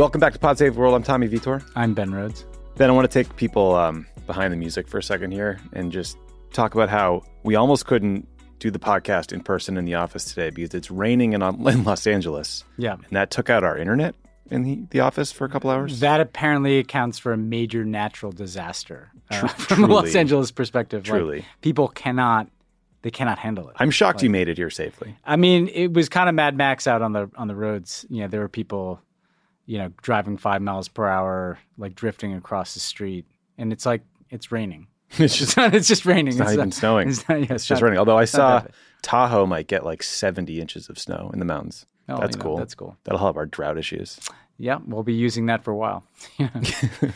Welcome back to Pod Save the World. I'm Tommy Vitor. I'm Ben Rhodes. Ben, I want to take people um, behind the music for a second here and just talk about how we almost couldn't do the podcast in person in the office today because it's raining in, in Los Angeles. Yeah. And that took out our internet in the, the office for a couple hours. That apparently accounts for a major natural disaster uh, Tru- from a Los. Angeles perspective. Like, Truly. people cannot, they cannot handle it. I'm shocked you made it here safely. I mean, it was kind of Mad Max out on the on the roads. You know, there were people, you know, driving five miles per hour, like drifting across the street, and it's like it's raining. It's just It's not, it's just raining. it's not even snowing. It's, not, yeah, It's just not- raining. Although I saw. Tahoe might get like 70 inches of snow in the mountains. Oh, that's you know, cool. that's cool. That'll help our drought issues. Yeah, we'll be using that for a while.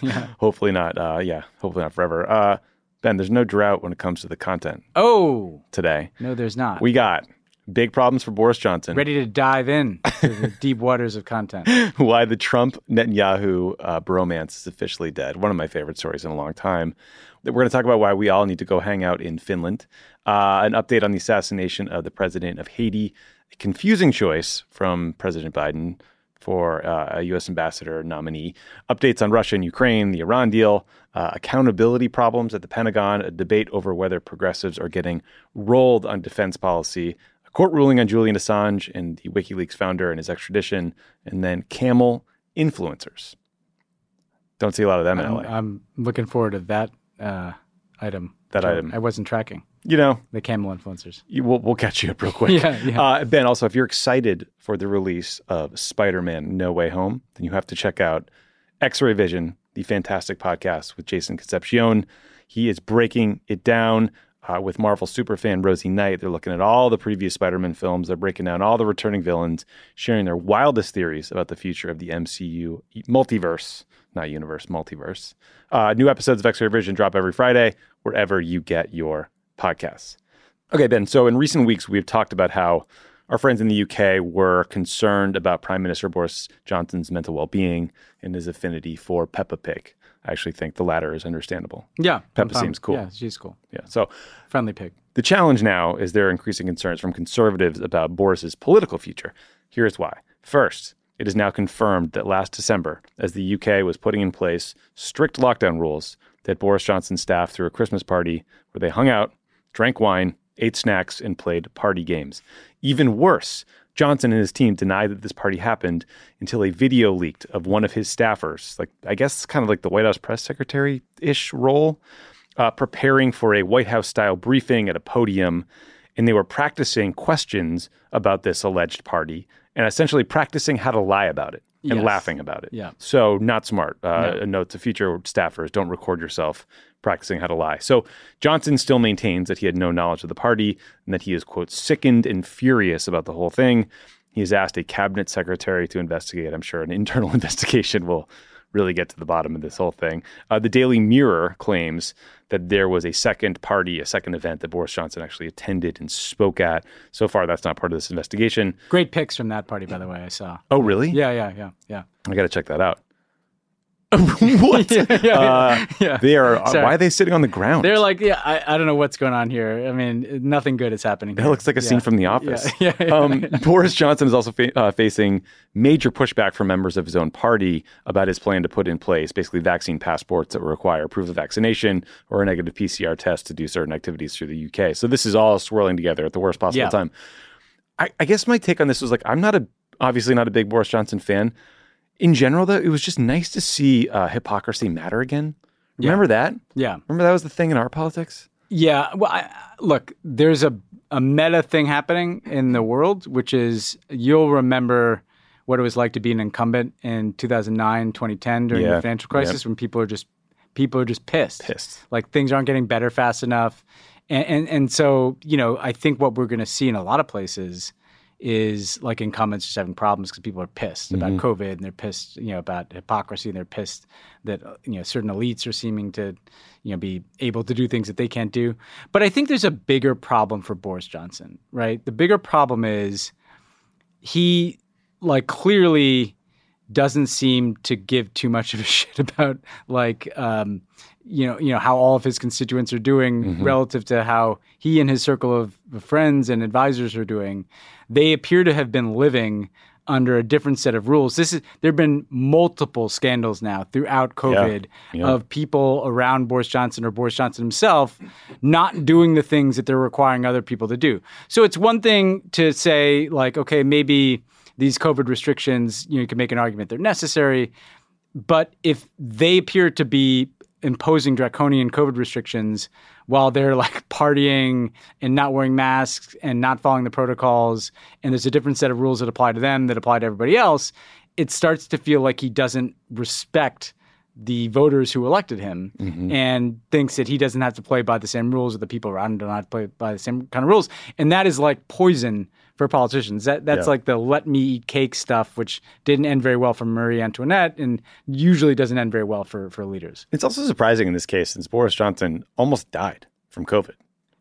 yeah. Hopefully not. Uh, yeah, hopefully not forever. Uh, ben, there's no drought when it comes to the content Oh today. no, there's not. We got big problems for Boris Johnson. ready to dive in to the deep waters of content. Why the Trump Netanyahu uh, bromance is officially dead. One of my favorite stories in a long time. We're going to talk about why we all need to go hang out in Finland. Uh, an update on the assassination of the president of Haiti. A confusing choice from President Biden for uh, a U.S. ambassador nominee. Updates on Russia and Ukraine, the Iran deal, uh, accountability problems at the Pentagon, a debate over whether progressives are getting rolled on defense policy, court ruling on Julian Assange and the WikiLeaks founder and his extradition, and then camel influencers. Don't see a lot of them in I'm, LA. I'm looking forward to that uh, item. That item. I wasn't tracking you know, the camel influencers. you, we'll, we'll catch you up real quick. Yeah, yeah. Uh, ben, also, if you're excited for the release of Spider Man No Way Home, then you have to check out X Ray Vision, the fantastic podcast with Jason Concepcion. He is breaking it down uh, with Marvel superfan Rosie Knight. They're looking at all the previous Spider Man films, they're breaking down all the returning villains, sharing their wildest theories about the future of the MCU multiverse. Not universe, multiverse. Uh, new episodes of X Ray Vision drop every Friday, wherever you get your podcasts. Okay, Ben. So in recent weeks, we've talked about how our friends in the UK were concerned about Prime Minister Boris Johnson's mental well being and his affinity for Peppa Pig. I actually think the latter is understandable. Yeah, Peppa seems cool. Yeah, she's cool. Yeah. So Friendly pig. the challenge now is there are increasing concerns from conservatives about Boris's political future. Here's why. First, it is now confirmed that last December, as the UK was putting in place strict lockdown rules, that Boris Johnson's staff threw a Christmas party where they hung out, drank wine, ate snacks, and played party games. Even worse, Johnson and his team denied that this party happened until a video leaked of one of his staffers, like I guess kind of like the White House press secretary ish role, uh, preparing for a White House style briefing at a podium. And they were practicing questions about this alleged party and essentially practicing how to lie about it and Yes. laughing about it. Yeah. So, not smart. Uh, No. A note to future staffers don't record yourself practicing how to lie. So, Johnson still maintains that he had no knowledge of the party and that he is, quote, sickened and furious about the whole thing. He has asked a cabinet secretary to investigate. I'm sure an internal investigation will really get to the bottom of this whole thing. Uh, the Daily Mirror claims that there was a second party, a second event that Boris Johnson actually attended and spoke at. So far, that's not part of this investigation. Great pics from that party, by the way. I saw. Oh, really? Yeah, yeah, yeah, yeah. I got to check that out. what? yeah, yeah, Uh, yeah. They are. Sorry. why are they sitting on the ground? They're like, yeah, I, I don't know what's going on here. I mean, nothing good is happening. That here. looks like a scene from The Office. Yeah, yeah, yeah. Um, Boris Johnson is also fa- uh, facing major pushback from members of his own party about his plan to put in place basically vaccine passports that require proof of vaccination or a negative PCR test to do certain activities through the UK. So this is all swirling together at the worst possible Yeah. time. I, I guess my take on this was like I'm not a obviously not a big Boris Johnson fan. In general, though, it was just nice to see uh, hypocrisy matter again. Remember that? yeah. Remember that was the thing in our politics? Yeah. Well, I, look, there's a, a meta thing happening in the world, which is you'll remember what it was like to be an incumbent in 2009, 2010 during Yeah. the financial crisis when people are just people are just pissed. Pissed. Like things aren't getting better fast enough. And and, and so, you know, I think what we're gonna see in a lot of places is like incumbents just having problems because people are pissed about COVID and they're pissed, you know, about hypocrisy and they're pissed that uh, you know certain elites are seeming to, you know, be able to do things that they can't do. But I think there's a bigger problem for Boris Johnson, right? The bigger problem is he like clearly doesn't seem to give too much of a shit about like um, you know you know how all of his constituents are doing relative to how he and his circle of friends and advisors are doing. They appear to have been living under a different set of rules. This is there've been multiple scandals now throughout COVID Yeah. of people around Boris Johnson or Boris Johnson himself not doing the things that they're requiring other people to do. So it's one thing to say like okay, maybe these COVID restrictions, you know, you can make an argument they're necessary, but if they appear to be imposing draconian COVID restrictions while they're like partying and not wearing masks and not following the protocols, and there's a different set of rules that apply to them that apply to everybody else, it starts to feel like he doesn't respect the voters who elected him mm-hmm. and thinks that he doesn't have to play by the same rules or the people around him do not have to play by the same kind of rules. And that is like poison for politicians. That that's Yeah. like the let me eat cake stuff, which didn't end very well for Marie Antoinette and usually doesn't end very well for, for leaders. It's also surprising in this case since Boris Johnson almost died from COVID.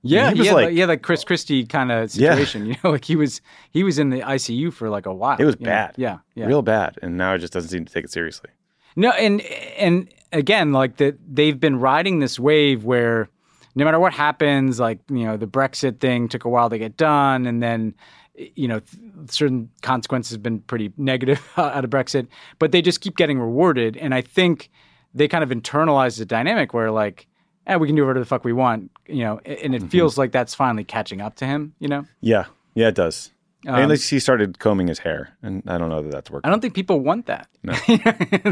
Yeah, he was yeah, like- like, yeah, like Chris Christie kind of situation. Yeah. You know, like he was he was in the ICU for like a while. It was know? bad. Yeah, yeah. Real bad. And now it just doesn't seem to take it seriously. No, and and again, like that they've been riding this wave where no matter what happens, like you know, the Brexit thing took a while to get done, and then you know, th- certain consequences have been pretty negative out of Brexit, but they just keep getting rewarded, and I think they kind of internalize the dynamic where like. Eh, we can do whatever the fuck we want, you know, and it feels like that's finally catching up to him, you know. Yeah. Yeah, it does. Um, at least he started combing his hair, and I don't know that that's working. I don't think people want that. No. Like,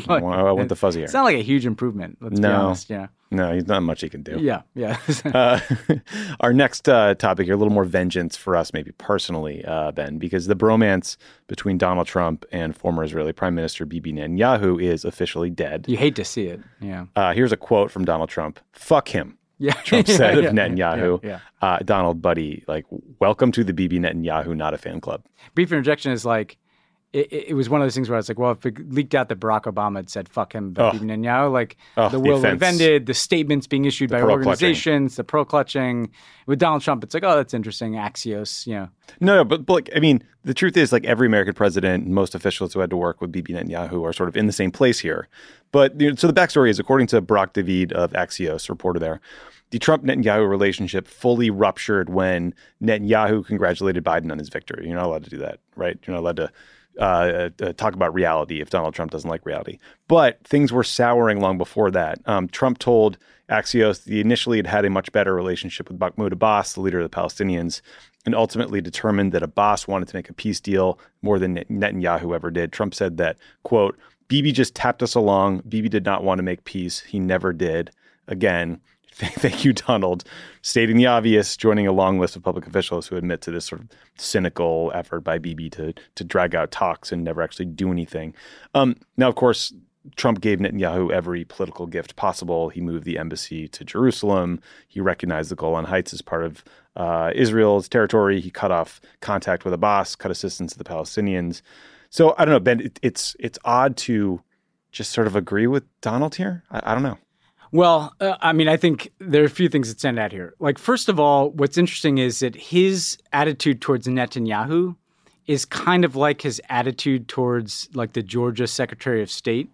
I want, I want the fuzzy hair. It's not like a huge improvement. Let's be No. honest. Yeah. No, he's not much he can do. Yeah. Yeah. Uh, our next uh, topic here, a little more vengeance for us, maybe personally, uh, Ben, because the bromance between Donald Trump and former Israeli Prime Minister Bibi Netanyahu is officially dead. you hate to see it. Yeah. Uh, here's a quote from Donald Trump Fuck him. Yeah. Trump said Yeah, of yeah, Netanyahu. Yeah. Uh, Donald, buddy, like, welcome to the Bibi Netanyahu, not a fan club. Brief interjection is like, it, it was one of those things where I was like, well, if it leaked out that Barack Obama had said "fuck him" about Oh. Netanyahu, like Oh, the the will have ended, the statements being issued by pearl clutching. organizations, the pro clutching. With Donald Trump, it's like, oh, that's interesting. Axios, you know. No, no, but, but like, I mean, the truth is, like, every American president, and most officials who had to work with Bibi Netanyahu are sort of in the same place here. But you know, so the backstory is, according to Barak Ravid of Axios, reporter there, the Trump Netanyahu relationship fully ruptured when Netanyahu congratulated Biden on his victory. You're not allowed to do that, right? You're not allowed to. Uh, uh, talk about reality if Donald Trump doesn't like reality. But things were souring long before that. Um, Trump told Axios that he initially had had a much better relationship with Mahmoud Abbas, the leader of the Palestinians, and ultimately determined that Abbas wanted to make a peace deal more than Netanyahu ever did. Trump said that, quote, Bibi just tapped us along. Bibi did not want to make peace. He never did. Again, thank you, Donald, stating the obvious, joining a long list of public officials who admit to this sort of cynical effort by Bibi to to drag out talks and never actually do anything. Um, now, of course, Trump gave Netanyahu every political gift possible. He moved the embassy to Jerusalem. He recognized the Golan Heights as part of uh, Israel's territory. He cut off contact with Abbas, cut assistance to the Palestinians. So I don't know, Ben. It, it's it's odd to just sort of agree with Donald here. I, I don't know. Well, uh, I mean, I think there are a few things that stand out here. Like, first of all, what's interesting is that his attitude towards Netanyahu is kind of like his attitude towards like the Georgia Secretary of State.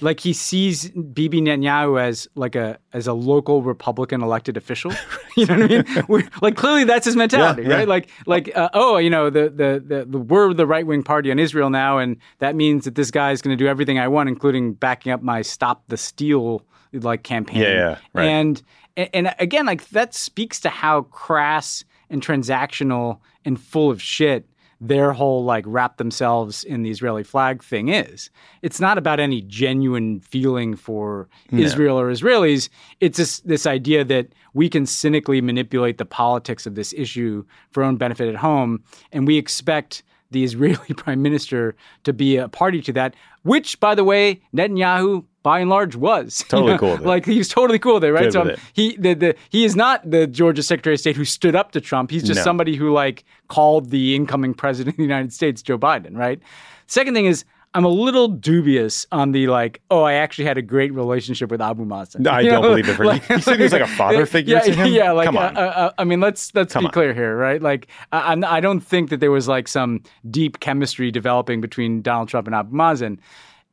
Like he sees Bibi Netanyahu as like a as a local Republican elected official. you know what I mean? We're, like clearly that's his mentality, Yeah, yeah. right? Like like uh, oh, you know, the the the, the we're the right wing party in Israel now, and that means that this guy is going to do everything I want, including backing up my Stop the Steal like campaign. Yeah, yeah, right. And and again, like that speaks to how crass and transactional and full of shit their whole like wrap themselves in the Israeli flag thing is. It's not about any genuine feeling for Israel or Israelis. It's just this idea that we can cynically manipulate the politics of this issue for our own benefit at home, and we expect the Israeli prime minister to be a party to that, which, by the way, Netanyahu by and large was totally you know? cool with it. Like he's totally cool there, right? Good so he the, the he is not the Georgia Secretary of State who stood up to Trump. He's just No. somebody who like called the incoming president of the United States, Joe Biden, right? Second thing is I'm a little dubious on the like, oh, I actually had a great relationship with Abu Mazen. No, I You don't know? believe it for- you said he was like a father figure yeah, to him? Yeah, like Come on. uh, uh, I mean, let's let's Come be on. clear here, right? Like, I, I'm- I don't think that there was like some deep chemistry developing between Donald Trump and Abu Mazen.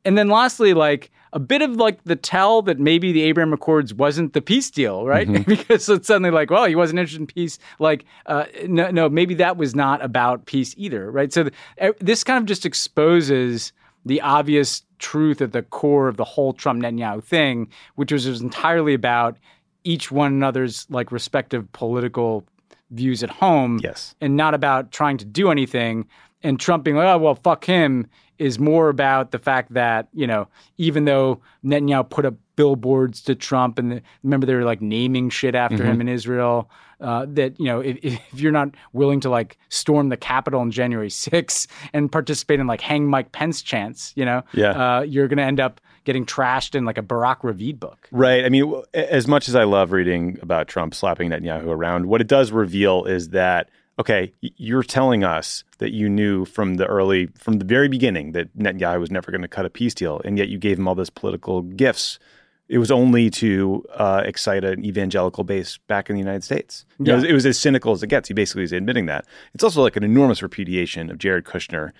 And then lastly, like a bit of like the tell that maybe the Abraham Accords wasn't the peace deal, right? Mm-hmm. because it's suddenly like, well, he wasn't interested in peace. Like, uh, no, no, maybe that was not about peace either, right? So th- this kind of just exposes the obvious truth at the core of the whole Trump Netanyahu thing, which was, was entirely about each one another's like respective political views at home Yes. and not about trying to do anything. And Trump being like, oh, well, fuck him is more about the fact that, you know, even though Netanyahu put up billboards to Trump and the, remember they were like naming shit after him in Israel, uh, that, you know, if, if you're not willing to like storm the Capitol on January 6th and participate in like hang Mike Pence chants, you know, Yeah. uh, you're going to end up getting trashed in like a Barak Ravid book. Right. I mean, as much as I love reading about Trump slapping Netanyahu around, what it does reveal is that, okay, you're telling us that you knew from the early, from the very beginning that Netanyahu was never going to cut a peace deal, and yet you gave him all this political gifts. It was only to uh, excite an evangelical base back in the United States. Yeah. it, was, it was as cynical as it gets. He basically is admitting that. It's also like an enormous repudiation of Jared Kushner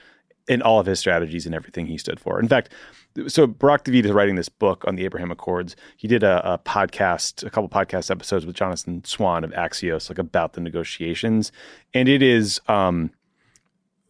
in all of his strategies and everything he stood for. In fact, so Barak Ravid is writing this book on the Abraham Accords. He did a, a podcast, a couple podcast episodes with Jonathan Swan of Axios, like about the negotiations, and it is um,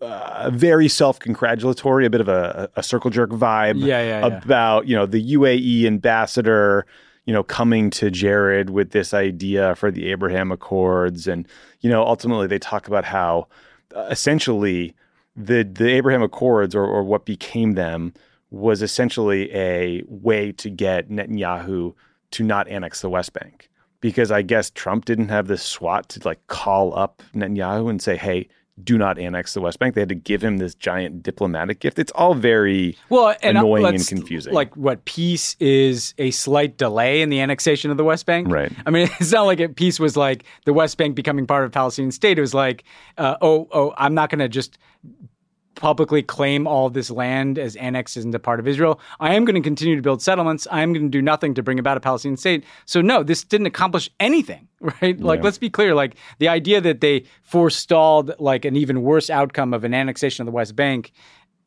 uh, very self-congratulatory, a bit of a, a circle jerk vibe Yeah, yeah, yeah. about you know the UAE ambassador, you know, coming to Jared with this idea for the Abraham Accords, and you know, ultimately they talk about how uh, essentially the the Abraham Accords or, or what became them was essentially a way to get Netanyahu to not annex the West Bank. Because I guess Trump didn't have the SWAT to like call up Netanyahu and say, hey, do not annex the West Bank. They had to give him this giant diplomatic gift. It's all very well, and uh, annoying and confusing. Like what peace is a slight delay in the annexation of the West Bank. Right. I mean, it's not like it, peace was like the West Bank becoming part of a Palestinian state. It was like, uh, oh, oh, I'm not going to just publicly claim all this land as annexed into part of Israel. I am going to continue to build settlements. I am going to do nothing to bring about a Palestinian state. So no, this didn't accomplish anything, right? Like let's be clear, like the idea that they forestalled like an even worse outcome of an annexation of the West Bank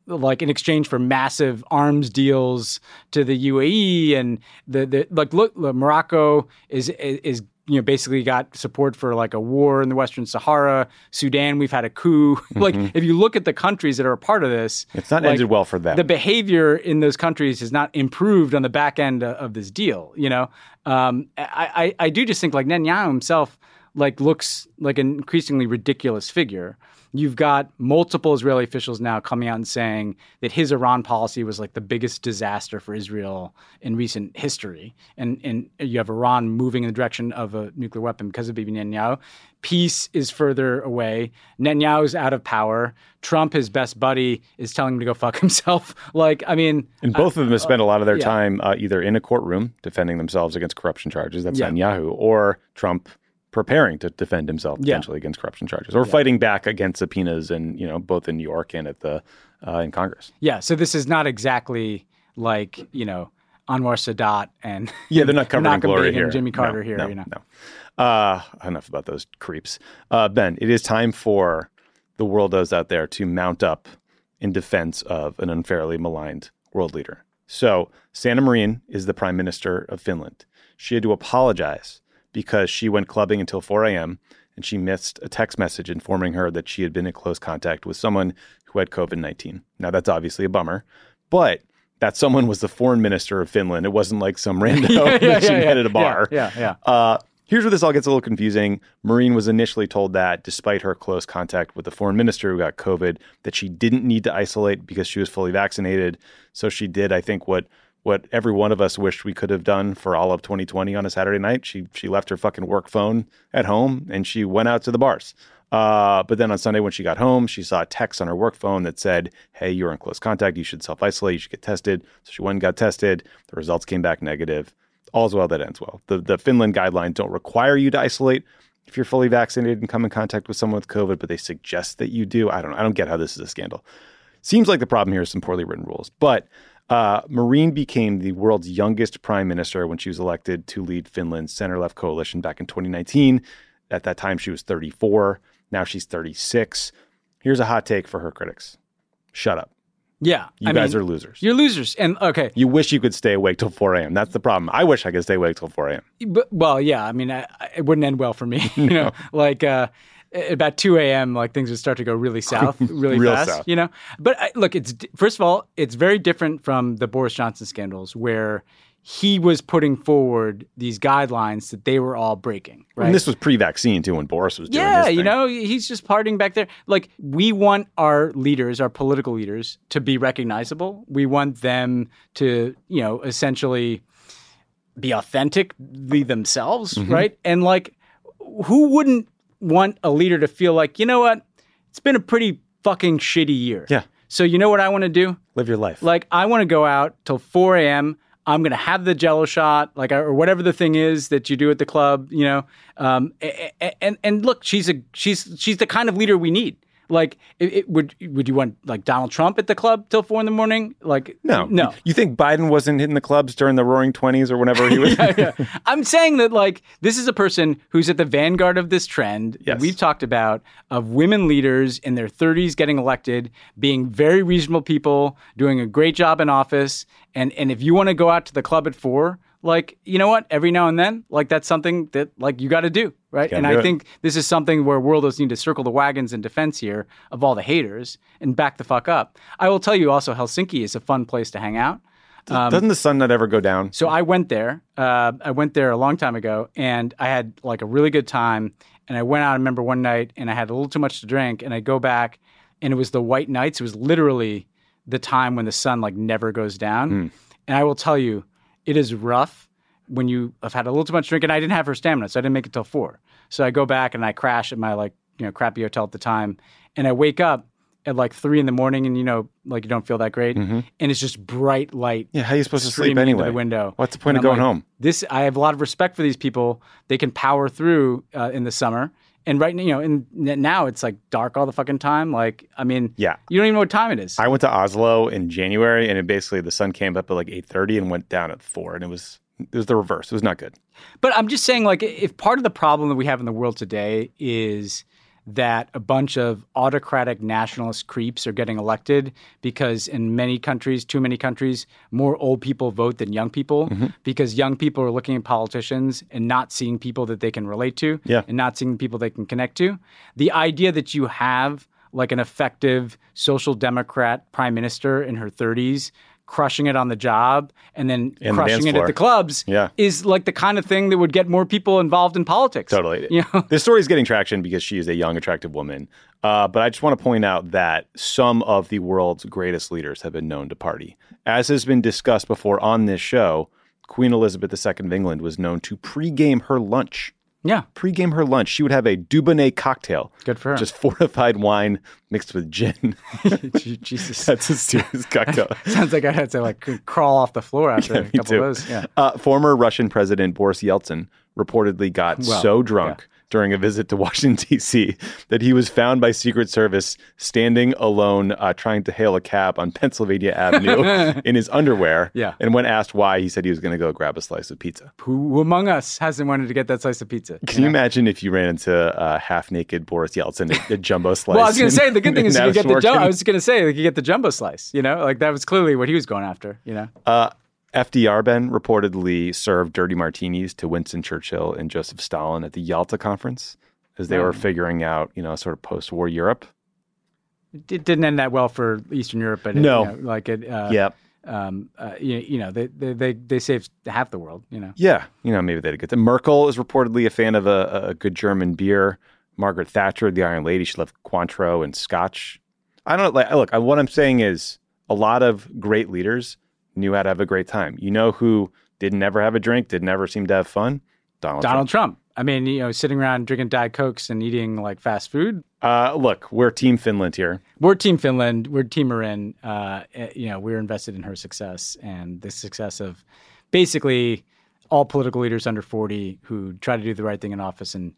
like in exchange for massive arms deals to the UAE and the, the like look, look Morocco is is you know basically got support for like a war in the Western Sahara Sudan we've had a coup. Like if you look at the countries that are a part of this It's not like, ended well for them. the behavior in those countries has not improved on the back end of, of this deal you know? Um, I, I I do just think like Netanyahu himself like looks like an increasingly ridiculous figure You've got multiple Israeli officials now coming out and saying that his Iran policy was like the biggest disaster for Israel in recent history. And, and you have Iran moving in the direction of a nuclear weapon because of Bibi Netanyahu. Peace is further away. Netanyahu is out of power. Trump, his best buddy, is telling him to go fuck himself. Like, I mean, and both of them have spent a lot of their yeah. time uh, either in a courtroom defending themselves against corruption charges, that's Yeah. Netanyahu, or Trump preparing to defend himself Yeah. potentially against corruption charges, or fighting back against subpoenas, and you know both in New York and at the uh, in Congress. yeah. So this is not exactly like you know Anwar Sadat and Yeah, they're not covering glory here. Jimmy No, Carter here. No, you know. no. Uh, enough about those creeps. Uh, ben, it is time for the worldos out there to mount up in defense of an unfairly maligned world leader. So, Sanna Marin is the prime minister of Finland. She had to apologize because she went clubbing until 4 a.m. and she missed a text message informing her that she had been in close contact with someone who had COVID 19. Now, that's obviously a bummer, but that someone was the foreign minister of Finland. It wasn't like some rando that she met at a bar. Yeah, yeah. Uh, here's where this all gets a little confusing. Marin was initially told that, despite her close contact with the foreign minister who got COVID, that she didn't need to isolate because she was fully vaccinated. So she did, I think, what what every one of us wished we could have done for all of 2020 on a Saturday night. She she left her fucking work phone at home and she went out to the bars. Uh, but then on Sunday when she got home, she saw a text on her work phone that said, "Hey, you're in close contact. You should self isolate. You should get tested." So she went and got tested. The results came back negative. All's well that ends well. The the Finland guidelines don't require you to isolate if you're fully vaccinated and come in contact with someone with COVID, but they suggest that you do. I don't know. I don't get how this is a scandal. Seems like the problem here is some poorly written rules, but uh, Marin became the world's youngest prime minister when she was elected to lead Finland's center left coalition back in 2019. At that time, she was 34. Now she's 36. Here's a hot take for her critics shut up. Yeah. You I guys mean, are losers. You're losers. And okay. You wish you could stay awake till 4 a.m. That's the problem. I wish I could stay awake till 4 a.m. But, well, yeah. I mean, I, I, it wouldn't end well for me. you know, like uh, about 2 a.m., like things would start to go really south, really Real fast. south. You know, but I, look, it's first of all, it's very different from the Boris Johnson scandals where he was putting forward these guidelines that they were all breaking. Right. And this was pre vaccine, too, when Boris was doing yeah, you know, he's just partying back there. Like, we want our leaders, our political leaders, to be recognizable. We want them to, you know, essentially be authentically themselves, Mm-hmm. right? And like, who wouldn't want a leader to feel like, you know what? It's been a pretty fucking shitty year. Yeah. So, you know what I want to do? Live your life. Like, I want to go out till 4 a.m. I'm going to have the jello shot, like, or whatever the thing is that you do at the club, you know? Um, and, and look, she's a, she's, she's the kind of leader we need. Like, it, it, would, would you want like Donald Trump at the club till four in the morning? Like, no. no. You think Biden wasn't hitting the clubs during the roaring 20s or whenever he was? I'm saying that like this is a person who's at the vanguard of this trend that Yes. we've talked about of women leaders in their 30s getting elected, being very reasonable people, doing a great job in office, and and if you want to go out to the club at four, like you know what, every now and then, like that's something that like you got to do, right? And do I it. think this is something where worldos need to circle the wagons in defense here of all the haters and back the fuck up. I will tell you also, Helsinki is a fun place to hang out. Doesn't the sun not ever go down? So I went there. Uh, I went there a long time ago, and I had like a really good time. And I went out. I remember one night, and I had a little too much to drink. And I go back, and it was the white nights. It was literally the time when the sun like never goes down. And I will tell you, it is rough when you have had a little too much drink. And I didn't have her stamina, so I didn't make it till four. So I go back and I crash at my like you know crappy hotel at the time, and I wake up at like three in the morning, and you know like you don't feel that great, and it's just bright light Yeah, how are you supposed to sleep anyway? the window. What's the point And of I'm going like, home? This I have a lot of respect for these people. They can power through uh, in the summer, and right now, you know, and now it's like dark all the fucking time. Like, I mean, Yeah. you don't even know what time it is. I went to Oslo in January, and it basically the sun came up at like eight thirty and went down at four, and it was it was the reverse. It was not good. But I'm just saying, like, if part of the problem that we have in the world today is that a bunch of autocratic nationalist creeps are getting elected because in many countries, too many countries, more old people vote than young people Mm-hmm. because young people are looking at politicians and not seeing people that they can relate to Yeah. and not seeing people they can connect to. The idea that you have like an effective social democrat prime minister in her 30s crushing it on the job and then the crushing dance it at the clubs Yeah. is like the kind of thing that would get more people involved in politics. Totally. You know? This story is getting traction because she is a young, attractive woman. Uh, but I just want to point out that some of the world's greatest leaders have been known to party. As has been discussed before on this show, Queen Elizabeth II of England was known to pregame her lunch. Yeah. Pregame her lunch, she would have a Dubonnet cocktail. Good for her. Just fortified wine mixed with gin. Jesus. That's a serious cocktail. Sounds like I had to like crawl off the floor after a couple too. of those. Yeah. Uh, former Russian President Boris Yeltsin reportedly got Well, so drunk during a visit to Washington, D.C., that he was found by Secret Service standing alone uh, trying to hail a cab on Pennsylvania Avenue in his underwear. Yeah. And when asked why, he said he was going to go grab a slice of pizza. Who among us hasn't wanted to get that slice of pizza? Can you imagine if you ran into uh, half naked Boris Yeltsin at a jumbo slice? Well, I was going to say the good thing is you get the jumbo. I was going to say like you get the jumbo slice. You know, like that was clearly what he was going after. You know, Uh, FDR Ben reportedly served dirty martinis to Winston Churchill and Joseph Stalin at the Yalta conference as they were figuring out, you know, sort of post-war Europe. it didn't end that well for Eastern Europe, but it, No. you know, like it. Uh, Yep. Um. Uh, you, you know, they, they they they saved half the world. You know. Yeah, you know, maybe they had a good time. Merkel is reportedly a fan of a, a good German beer. Margaret Thatcher, the Iron Lady, she loved Cointreau and Scotch. I don't like. Look, I, what I'm saying is, a lot of great leaders knew how to have a great time. You know who did never have a drink, did never seem to have fun? Donald, Donald Trump. Trump. I mean, you know, sitting around drinking Diet Cokes and eating like fast food. Uh, look, we're Team Finland here. We're Team Finland. We're Team Marin. Uh, eh, you know, we're invested in her success and the success of basically all political leaders under 40 who try to do the right thing in office and,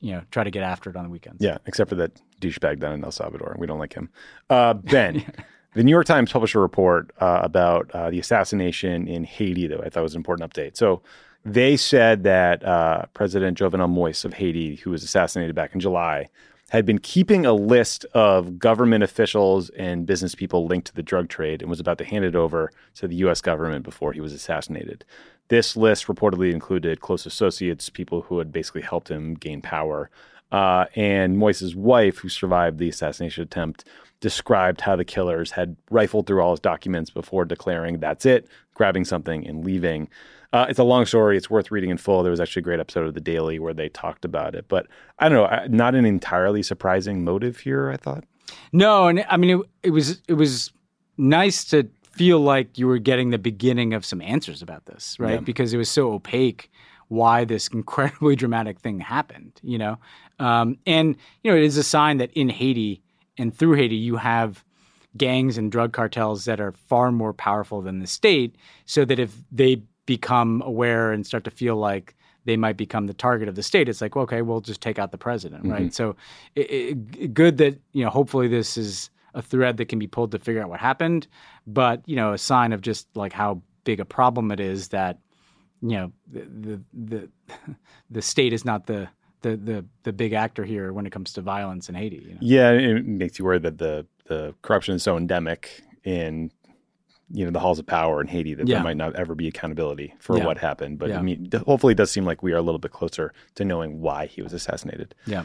you know, try to get after it on the weekends. Yeah, except for that douchebag down in El Salvador. We don't like him. Uh, ben, the New York Times published a report uh, about uh, the assassination in Haiti that I thought was an important update. So they said that uh, President Jovenel Moise of Haiti, who was assassinated back in July, had been keeping a list of government officials and business people linked to the drug trade and was about to hand it over to the U.S. government before he was assassinated. This list reportedly included close associates, people who had basically helped him gain power. Uh, and Moise's wife, who survived the assassination attempt, described how the killers had rifled through all his documents before declaring, that's it, grabbing something and leaving. Uh, it's a long story. It's worth reading in full. There was actually a great episode of The Daily where they talked about it. But I don't know, not an entirely surprising motive here, I thought. No, and I mean, it, it was it was nice to feel like you were getting the beginning of some answers about this, right? Yeah. Because it was so opaque why this incredibly dramatic thing happened, you know? Um, and, you know, it is a sign that in Haiti and through Haiti, you have gangs and drug cartels that are far more powerful than the state, so that if they become aware and start to feel like they might become the target of the state, it's like, well, okay, we'll just take out the president, right? So, it, it, good that, you know, hopefully this is a thread that can be pulled to figure out what happened, but you know, a sign of just like how big a problem it is that you know the the the, the state is not the, the the the big actor here when it comes to violence in Haiti. You know? Yeah, it makes you worry that the the corruption is so endemic in you know the halls of power in Haiti that Yeah. there might not ever be accountability for Yeah. what happened. But Yeah. I mean, hopefully, it does seem like we are a little bit closer to knowing why he was assassinated. Yeah.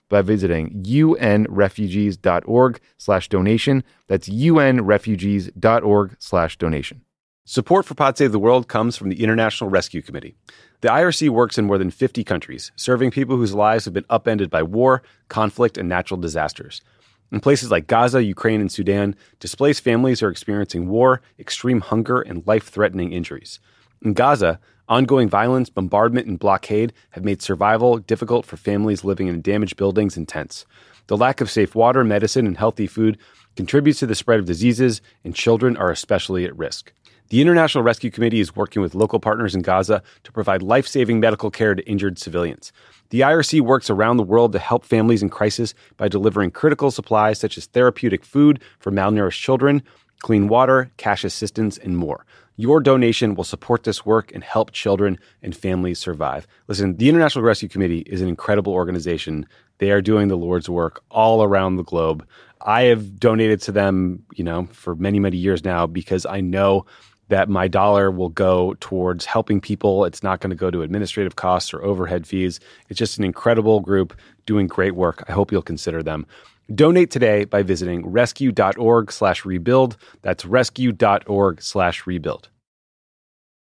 by visiting unrefugees.org slash donation. That's unrefugees.org slash donation. Support for Pod Save the World comes from the International Rescue Committee. The IRC works in more than 50 countries, serving people whose lives have been upended by war, conflict, and natural disasters. In places like Gaza, Ukraine, and Sudan, displaced families are experiencing war, extreme hunger, and life threatening injuries. In Gaza, ongoing violence, bombardment, and blockade have made survival difficult for families living in damaged buildings and tents. The lack of safe water, medicine, and healthy food contributes to the spread of diseases, and children are especially at risk. The International Rescue Committee is working with local partners in Gaza to provide life saving medical care to injured civilians. The IRC works around the world to help families in crisis by delivering critical supplies such as therapeutic food for malnourished children, clean water, cash assistance, and more. Your donation will support this work and help children and families survive. Listen, the International Rescue Committee is an incredible organization. They are doing the Lord's work all around the globe. I have donated to them, you know, for many, many years now because I know that my dollar will go towards helping people. It's not going to go to administrative costs or overhead fees. It's just an incredible group doing great work. I hope you'll consider them. Donate today by visiting rescue.org slash rebuild. That's rescue.org slash rebuild.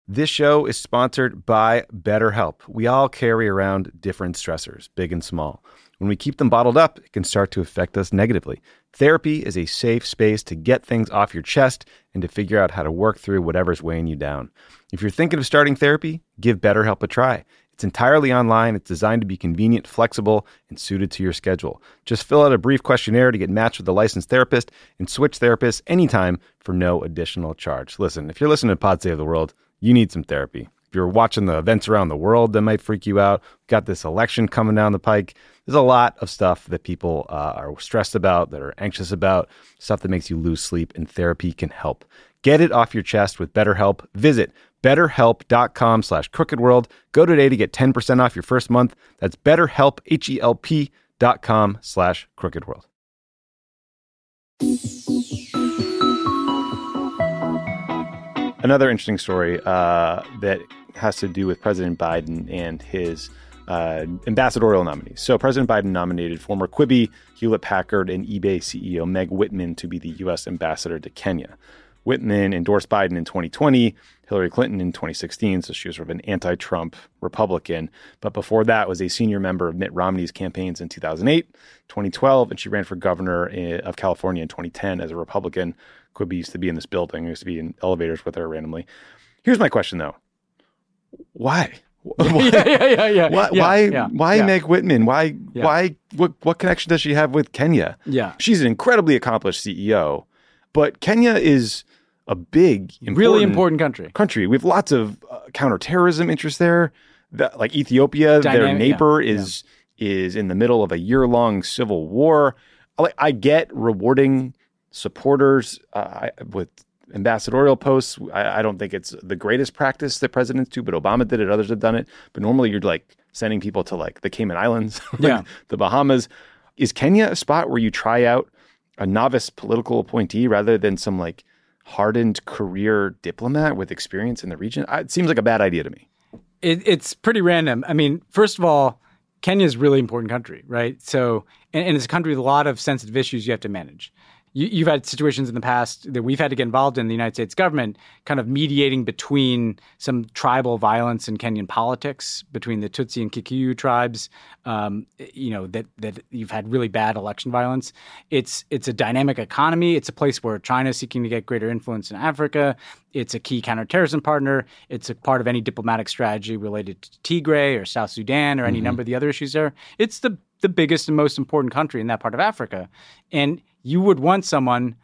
This show is sponsored by BetterHelp. We all carry around different stressors, big and small. When we keep them bottled up, it can start to affect us negatively. Therapy is a safe space to get things off your chest and to figure out how to work through whatever's weighing you down. If you're thinking of starting therapy, give BetterHelp a try. It's entirely online. It's designed to be convenient, flexible, and suited to your schedule. Just fill out a brief questionnaire to get matched with a licensed therapist and switch therapists anytime for no additional charge. Listen, if you're listening to Pod Save the World, you need some therapy. If you're watching the events around the world that might freak you out, got this election coming down the pike. There's a lot of stuff that people uh, are stressed about, that are anxious about, stuff that makes you lose sleep, and therapy can help. Get it off your chest with BetterHelp. Visit betterhelp.com slash crookedworld. Go today to get 10% off your first month. That's betterhelp, H-E-L-P dot com slash crookedworld. Another interesting story uh, that has to do with President Biden and his uh, ambassadorial nominees. So President Biden nominated former Quibi, Hewlett Packard, and eBay CEO Meg Whitman to be the U.S. ambassador to Kenya. Whitman endorsed Biden in 2020, Hillary Clinton in 2016, so she was sort of an anti-Trump Republican. But before that, was a senior member of Mitt Romney's campaigns in 2008, 2012, and she ran for governor eh, of California in 2010 as a Republican. Quibi used to be in this building. Used to be in elevators with her randomly. Here's my question, though: Why? yeah, yeah, yeah, yeah. Why? yeah, why, yeah, why yeah. Meg Whitman? Why? Why? What? What connection does she have with Kenya? Yeah. she's an incredibly accomplished CEO, but Kenya is a big, important really important country. country. We have lots of uh, counterterrorism interests there. That, like Ethiopia, their Dynamic- yeah, neighbor is is in the middle of a year long civil war. Like I get rewarding supporters uh, with ambassadorial posts. I, I don't think it's the greatest practice that presidents do, but Obama did it. Others have done it. But normally, you're like sending people to like the Cayman Islands, like Yeah. the Bahamas. Is Kenya a spot where you try out a novice political appointee rather than some like hardened career diplomat with experience in the region? Uh, it seems like a bad idea to me. it, it's pretty random. I mean, first of all, Kenya is a really important country, right? So, and, and it's a country with a lot of sensitive issues you have to manage. You, you've had situations in the past that we've had to get involved in the United States government, kind of mediating between some tribal violence in Kenyan politics between the Tutsi and Kikuyu tribes. Um, you know that that you've had really bad election violence. It's it's a dynamic economy. It's a place where China is seeking to get greater influence in Africa. It's a key counterterrorism partner. It's a part of any diplomatic strategy related to Tigray or South Sudan or any number of the other issues there. It's the the biggest and most important country in that part of Africa, and you would want someone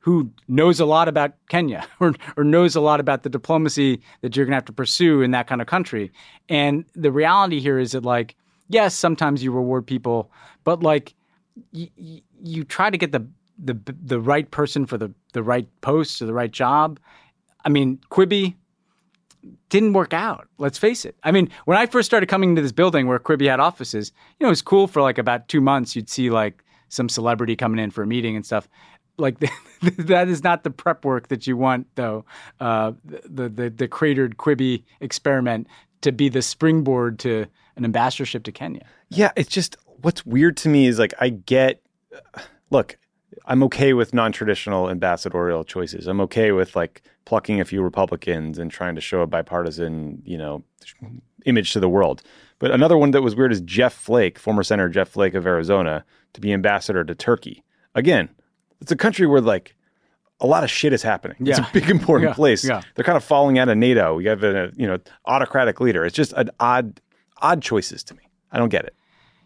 who knows a lot about Kenya or, or knows a lot about the diplomacy that you're going to have to pursue in that kind of country. And the reality here is that, like, yes, sometimes you reward people, but like, y- y- you try to get the the the right person for the the right post or the right job. I mean, Quibi didn't work out. Let's face it. I mean, when I first started coming into this building where Quibi had offices, you know, it was cool for like about two months. You'd see like some celebrity coming in for a meeting and stuff. Like that is not the prep work that you want, though. Uh, the the the cratered Quibi experiment to be the springboard to an ambassadorship to Kenya. Yeah, it's just what's weird to me is like I get look, I'm okay with non-traditional ambassadorial choices. I'm okay with like plucking a few Republicans and trying to show a bipartisan, you know, image to the world. But another one that was weird is Jeff Flake, former Senator Jeff Flake of Arizona, to be ambassador to Turkey. Again, it's a country where like a lot of shit is happening. Yeah. It's a big important Yeah, place. yeah. They're kind of falling out of NATO. We have a you know autocratic leader. It's just an odd odd choices to me. I don't get it.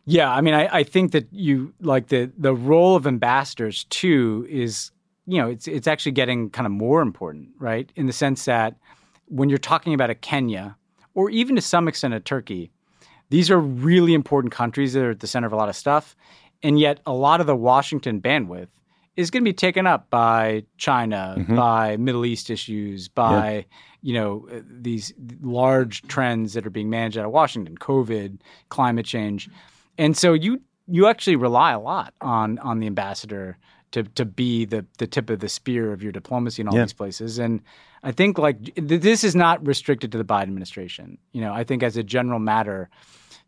Yeah, I mean, I, I think that you like the the role of ambassadors too is you know it's it's actually getting kind of more important, right? In the sense that when you're talking about a Kenya or even to some extent a Turkey, these are really important countries that are at the center of a lot of stuff, and yet a lot of the Washington bandwidth is going to be taken up by China, mm-hmm. by Middle East issues, by you know these large trends that are being managed out of Washington, COVID, climate change, and so you you actually rely a lot on on the ambassador to to be the the tip of the spear of your diplomacy in all Yeah. these places. And I think like th- this is not restricted to the Biden administration. You know, I think as a general matter,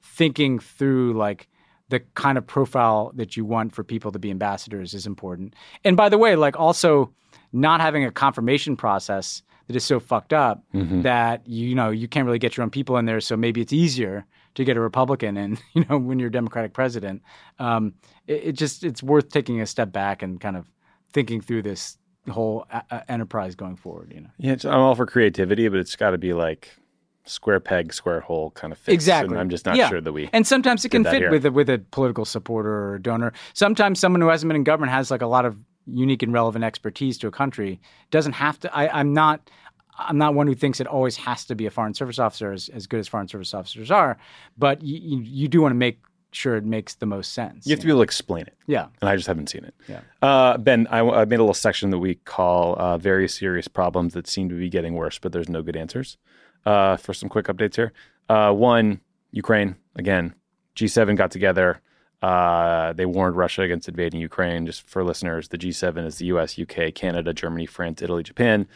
thinking through like the kind of profile that you want for people to be ambassadors is important. And by the way, like also not having a confirmation process that is so fucked up mm-hmm. that you know you can't really get your own people in there. So maybe it's easier to get a Republican and you know, when you're a Democratic president. Um, it, it just it's worth taking a step back and kind of thinking through this whole a- a- enterprise going forward. You know. Yeah, I'm all for creativity, but it's got to be like square peg, square hole kind of fits. Exactly. And I'm just not Yeah. sure that we. And sometimes it can fit here. with a, with a political supporter or donor. Sometimes someone who hasn't been in government has like a lot of unique and relevant expertise to a country. Doesn't have to. I, I'm not. I'm not one who thinks it always has to be a foreign service officer, as, as good as foreign service officers are. But you, you, you do want to make sure it makes the most sense. you have to be able to explain it. yeah. and I just haven't seen it. Yeah. Uh, ben, I, I made a little section that we call uh, very serious problems that seem to be getting worse, but there's no good answers. Uh, for some quick updates here. Uh, one, Ukraine again. G7 got together. Uh, they warned Russia against invading Ukraine. Just for listeners, the G7 is the U.S., UK, Canada, Germany, France, Italy, Japan.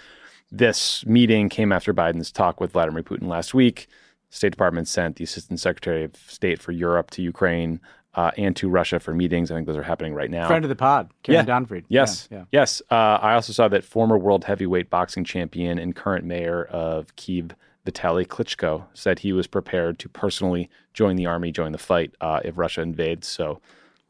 This meeting came after Biden's talk with Vladimir Putin last week. State Department sent the Assistant Secretary of State for Europe to Ukraine uh, and to Russia for meetings. I think those are happening right now. Friend of the pod, Karen Yeah. Donfried. Yes. Yeah. yeah. Yes. Uh, I also saw that former world heavyweight boxing champion and current mayor of Kiev, Vitaly Klitschko, said he was prepared to personally join the army, join the fight uh, if Russia invades. So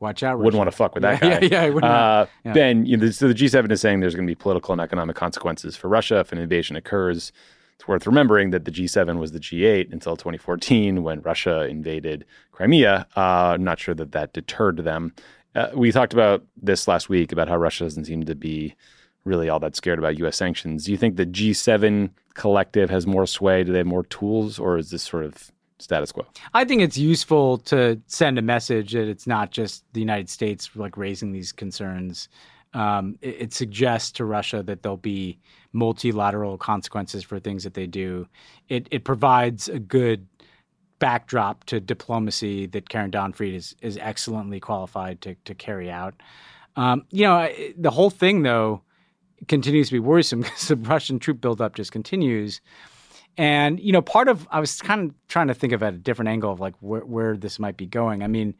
Watch out. wouldn't want to fuck with that Yeah, guy. yeah, yeah, would not. Uh, Yeah. Ben, you know, so the G7 is saying there's going to be political and economic consequences for Russia if an invasion occurs. It's worth remembering that the G7 was the G8 until 2014 when Russia invaded Crimea. Uh, I'm not sure that that deterred them. Uh, we talked about this last week about how Russia doesn't seem to be really all that scared about U.S. sanctions. Do you think the G7 collective has more sway? Do they have more tools, or is this sort of status quo? I think it's useful to send a message that it's not just the United States like raising these concerns. Um, it, it suggests to Russia that there'll be multilateral consequences for things that they do. It it provides a good backdrop to diplomacy that Karen Donfried is is excellently qualified to to carry out. Um, you know, the whole thing though continues to be worrisome because the Russian troop buildup just continues. And you know, part of I was kind of trying to think of at a different angle of like where, where this might be going. I mean,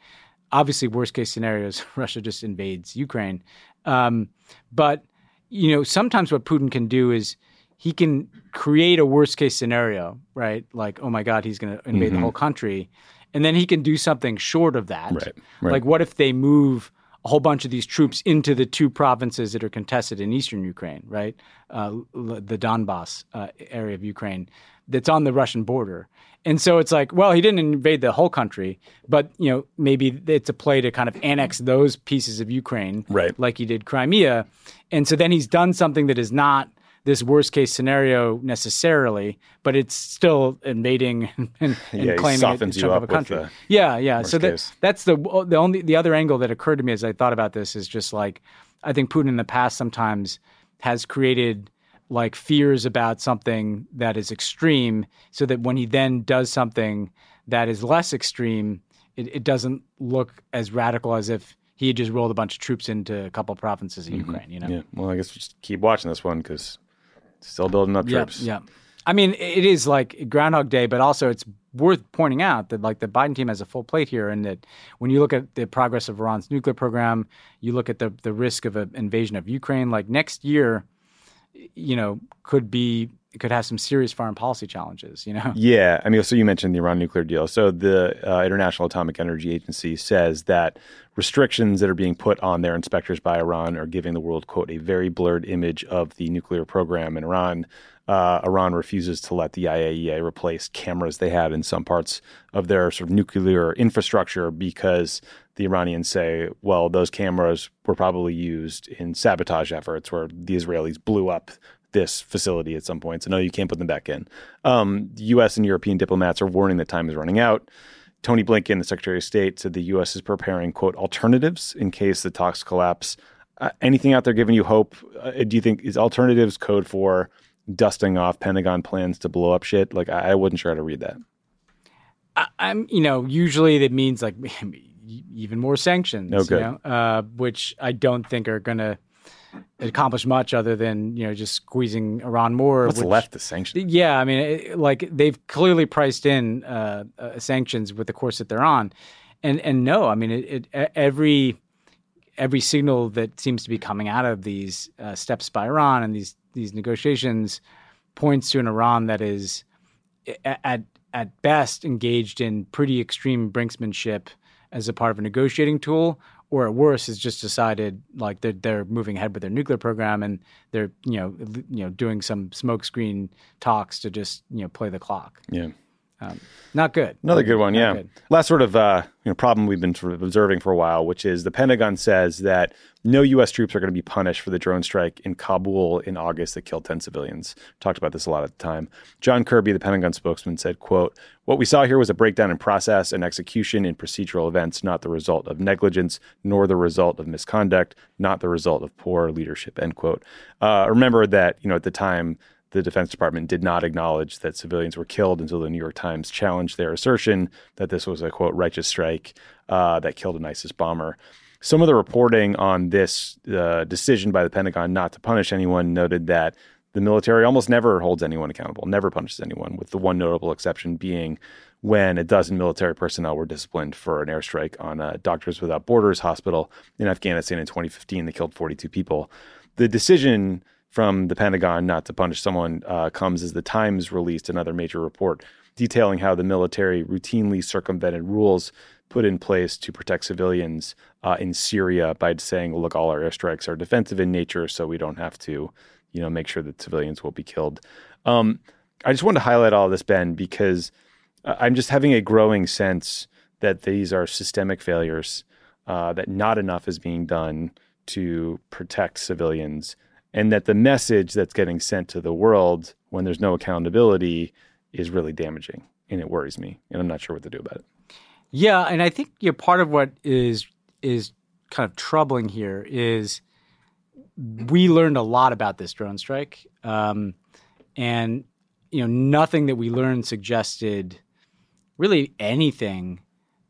obviously, worst case scenario is Russia just invades Ukraine, um, but you know, sometimes what Putin can do is he can create a worst case scenario, right? Like, oh my God, he's going to invade the whole country, and then he can do something short of that. Right, right. Like, what if they move a whole bunch of these troops into the two provinces that are contested in eastern Ukraine, right? Uh, the Donbass uh, area of Ukraine that's on the Russian border. And so it's like, well, he didn't invade the whole country, but you know, maybe it's a play to kind of annex those pieces of Ukraine, Right. like he did Crimea. And so then he's done something that is not this worst case scenario necessarily, but it's still invading and, and Yeah, claiming a chunk of a country. yeah, yeah. So that, case. that's the the only the other angle that occurred to me as I thought about this is just like I think Putin in the past sometimes has created like fears about something that is extreme, so that when he then does something that is less extreme, it, it doesn't look as radical as if he had just rolled a bunch of troops into a couple provinces in Ukraine. You know. Mm-hmm. Yeah. Well, I guess we just keep watching this one because still building up troops. yeah. I mean, it is like Groundhog Day, but also it's worth pointing out that like the Biden team has a full plate here, and that when you look at the progress of Iran's nuclear program, you look at the the risk of an invasion of Ukraine. Like next year, you know, could be could have some serious foreign policy challenges. You know. Yeah, I mean, so you mentioned the Iran nuclear deal. So the uh, International Atomic Energy Agency says that restrictions that are being put on their inspectors by Iran are giving the world, quote, a very blurred image of the nuclear program in Iran. Uh, Iran refuses to let the IAEA replace cameras they had in some parts of their sort of nuclear infrastructure because the Iranians say, well, those cameras were probably used in sabotage efforts where the Israelis blew up this facility at some point. So no, you can't put them back in. Um, U.S. and European diplomats are warning that time is running out. Tony Blinken, the Secretary of State, said the U.S. is preparing quote alternatives in case the talks collapse. Uh, anything out there giving you hope? Uh, do you think is alternatives code for dusting off Pentagon plans to blow up shit? Like I, I wasn't sure how to read that. I, I'm, you know, usually that means like even more sanctions. Oh, good. You know, uh, which I don't think are going to accomplish much other than you know just squeezing Iran more. What's which- left to sanction? Yeah, I mean, it, like they've clearly priced in uh, uh, sanctions with the course that they're on, and and no, I mean, it, it every every signal that seems to be coming out of these uh, steps by Iran and these these negotiations points to an Iran that is at at best engaged in pretty extreme brinksmanship as a part of a negotiating tool, or at worst has just decided like they're they're moving ahead with their nuclear program and they're you know you know doing some smokescreen talks to just you know play the clock. Yeah. Um, not good. Another good one, Not yeah. good. Last sort of uh, you know problem we've been sort of observing for a while, which is the Pentagon says that no U.S. troops are going to be punished for the drone strike in Kabul in August that killed 10 civilians. Talked about this a lot at the time. John Kirby, the Pentagon spokesman, said, "quote What we saw here was a breakdown in process and execution in procedural events, not the result of negligence, nor the result of misconduct, not the result of poor leadership." End quote. Uh, remember that you know at the time the Defense Department did not acknowledge that civilians were killed until the New York Times challenged their assertion that this was a quote righteous strike uh, that killed an ISIS bomber. Some of the reporting on this uh, decision by the Pentagon not to punish anyone noted that the military almost never holds anyone accountable, never punishes anyone, with the one notable exception being when a dozen military personnel were disciplined for an airstrike on a Doctors Without Borders hospital in Afghanistan in 2015 that killed 42 people. The decision from the Pentagon not to punish someone uh, comes as the Times released another major report detailing how the military routinely circumvented rules put in place to protect civilians uh, in Syria by saying, "Look, all our airstrikes are defensive in nature, so we don't have to, you know, make sure that civilians will be killed." Um, I just wanted to highlight all this, Ben, because uh, I'm just having a growing sense that these are systemic failures, uh, that not enough is being done to protect civilians, and that the message that's getting sent to the world when there's no accountability is really damaging, and it worries me, and I'm not sure what to do about it. Yeah, and I think you part of what is is kind of troubling here is we learned a lot about this drone strike, um, and you know nothing that we learned suggested really anything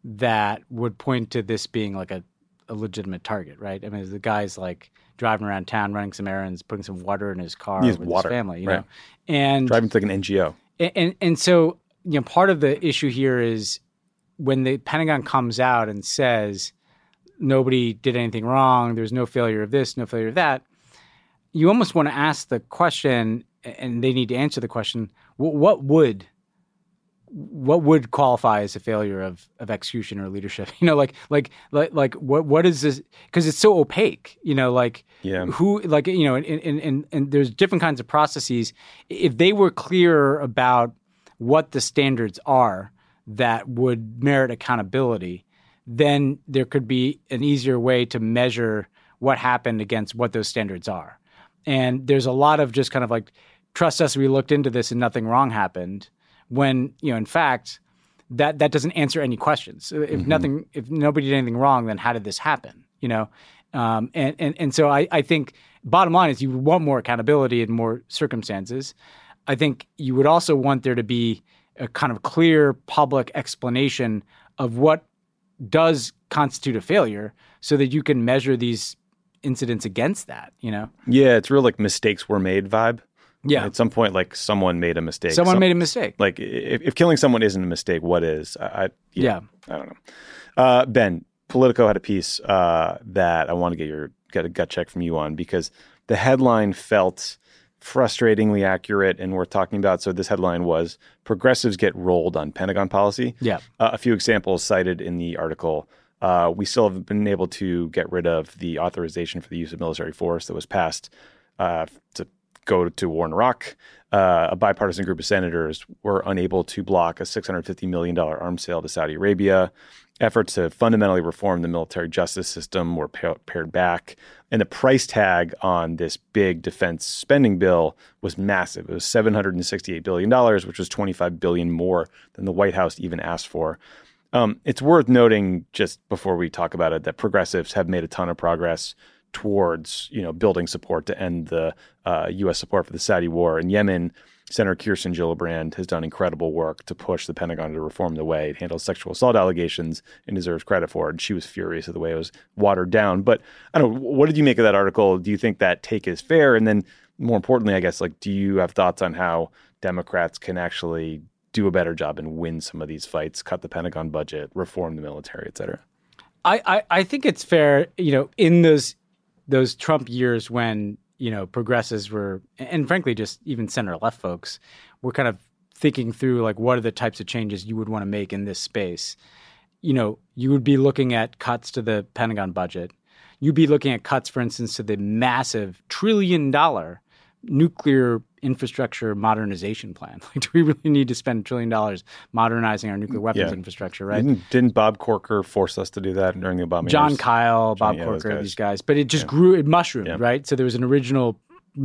that would point to this being like a, a legitimate target, right? I mean, the guy's like driving around town, running some errands, putting some water in his car with water, his family, you right. know, and Driving to like an NGO. and, and and so you know part of the issue here is when the Pentagon comes out and says nobody did anything wrong, there's no failure of this, no failure of that. You almost want to ask the question, and they need to answer the question: What would what would qualify as a failure of, of execution or leadership? You know, like like like like what what is this? Because it's so opaque. You know, like Yeah. who like you know, and and, and and there's different kinds of processes. If they were clearer about what the standards are that would merit accountability, then there could be an easier way to measure what happened against what those standards are. And there's a lot of just kind of like trust us, we looked into this and nothing wrong happened. When you know, in fact, that that doesn't answer any questions. If nothing, if nobody did anything wrong, then how did this happen? You know, um, and and and so I I think bottom line is you want more accountability in more circumstances. I think you would also want there to be a kind of clear public explanation of what does constitute a failure, so that you can measure these incidents against that. You know, Yeah, it's real like mistakes were made vibe. Yeah, At some point, like someone made a mistake. someone Some- made a mistake. like if, if killing someone isn't a mistake, what is? I, I yeah. I don't know. Uh, ben, Politico had a piece uh, that I want to get your get a gut check from you on because the headline felt frustratingly accurate and worth talking about. So this headline was "Progressives get rolled on Pentagon policy." Yeah. Uh, a few examples cited in the article. Uh, we still have been able to get rid of the authorization for the use of military force that was passed uh, to go to war in Iraq. Uh, a bipartisan group of senators were unable to block a $650 million arms sale to Saudi Arabia. Efforts to fundamentally reform the military justice system were pa- pared back. And the price tag on this big defense spending bill was massive. It was $768 billion, which was 25 billion more than the White House even asked for. Um, it's worth noting, just before we talk about it, that progressives have made a ton of progress towards, you know, building support to end the uh, U.S. support for the Saudi war in Yemen. Senator Kirsten Gillibrand has done incredible work to push the Pentagon to reform the way it handles sexual assault allegations and deserves credit for it. And she was furious at the way it was watered down. But I don't know, what did you make of that article? Do you think that take is fair? And then more importantly, I guess, like, do you have thoughts on how Democrats can actually do a better job and win some of these fights, cut the Pentagon budget, reform the military, et cetera? I, I, I think it's fair, you know, in those those Trump years when, you know, progressives were and frankly just even center left folks were kind of thinking through like what are the types of changes you would want to make in this space. you know, you would be looking at cuts to the Pentagon budget. You'd be looking at cuts, for instance, to the massive trillion dollar nuclear infrastructure modernization plan. Like, do we really need to spend a trillion dollars modernizing our nuclear weapons Yeah. infrastructure, right? Didn't, didn't Bob Corker force us to do that during the Obama John years? Kyl, Bob yeah, Corker, guys. these guys. But it just grew, it mushroomed, Yeah. right? So there was an original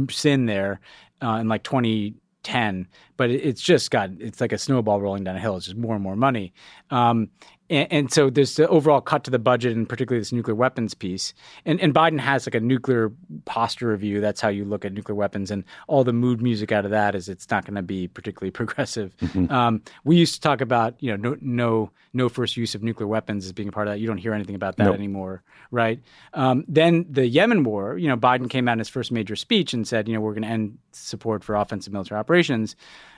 sin there uh, in like 2010, but it, it's just got, it's like a snowball rolling down a hill. It's just more and more money. Um, and, and so there's the overall cut to the budget and particularly this nuclear weapons piece. And, and Biden has like a nuclear posture review. That's how you look at nuclear weapons. And all the mood music out of that is it's not going to be particularly progressive. Um, we used to talk about, you know, no, no, no first use of nuclear weapons as being a part of that. You don't hear anything about that Nope. anymore, right? Um, then the Yemen war, you know, Biden came out in his first major speech and said, you know, we're going to end support for offensive military operations.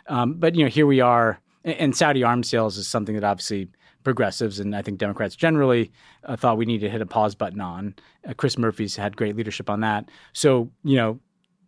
Um, but, you know, here we are. And Saudi arms sales is something that obviously progressives and I think Democrats generally uh, thought we needed to hit a pause button on. Uh, Chris Murphy's had great leadership on that. So, you know,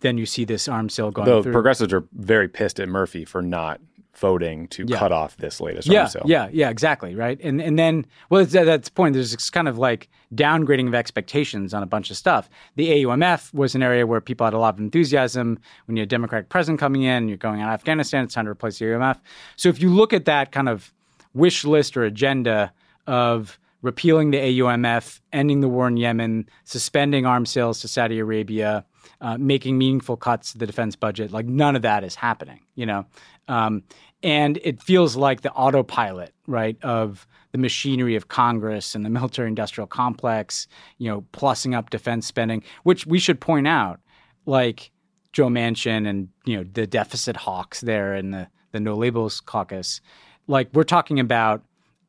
then you see this arms sale going Though through. progressives are very pissed at Murphy for not voting to Yeah. cut off this latest yeah, arms sale. yeah, yeah, exactly, right. And and then, well, it's, that's the point. There's this kind of like downgrading of expectations on a bunch of stuff. The AUMF was an area where people had a lot of enthusiasm. When you had a Democratic president coming in, you're going out of Afghanistan. It's time to replace the AUMF. So if you look at that kind of wish list or agenda of repealing the AUMF, ending the war in Yemen, suspending arms sales to Saudi Arabia, uh, making meaningful cuts to the defense budget. Like none of that is happening, you know. Um, and it feels like the autopilot, right, of the machinery of Congress and the military-industrial complex, you know, plussing up defense spending, which we should point out, like Joe Manchin and you know the deficit hawks there and the the No Labels Caucus, like we're talking about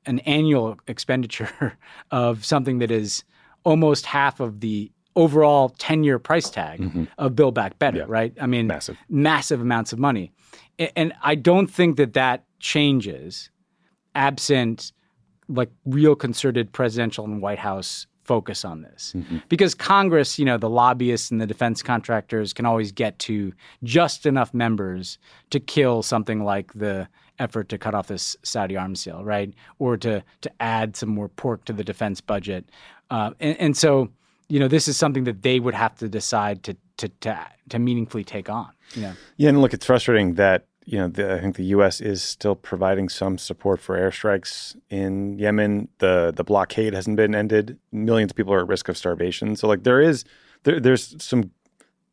an annual expenditure of something that is almost half of the overall 10 year price tag mm-hmm. of Build Back Better, right? I mean, Massive. massive amounts of money. And I don't think that that changes absent like real concerted presidential and White House focus on this. Because Congress, you know, the lobbyists and the defense contractors can always get to just enough members to kill something like the effort to cut off this Saudi arms sale, right? Or to to add some more pork to the defense budget. Uh, and, and so, you know, this is something that they would have to decide to to to, to meaningfully take on. You know. Yeah, and look, it's frustrating that you know the, I think the U.S. is still providing some support for airstrikes in Yemen. the The blockade hasn't been ended. Millions of people are at risk of starvation. So, like, there is there, there's some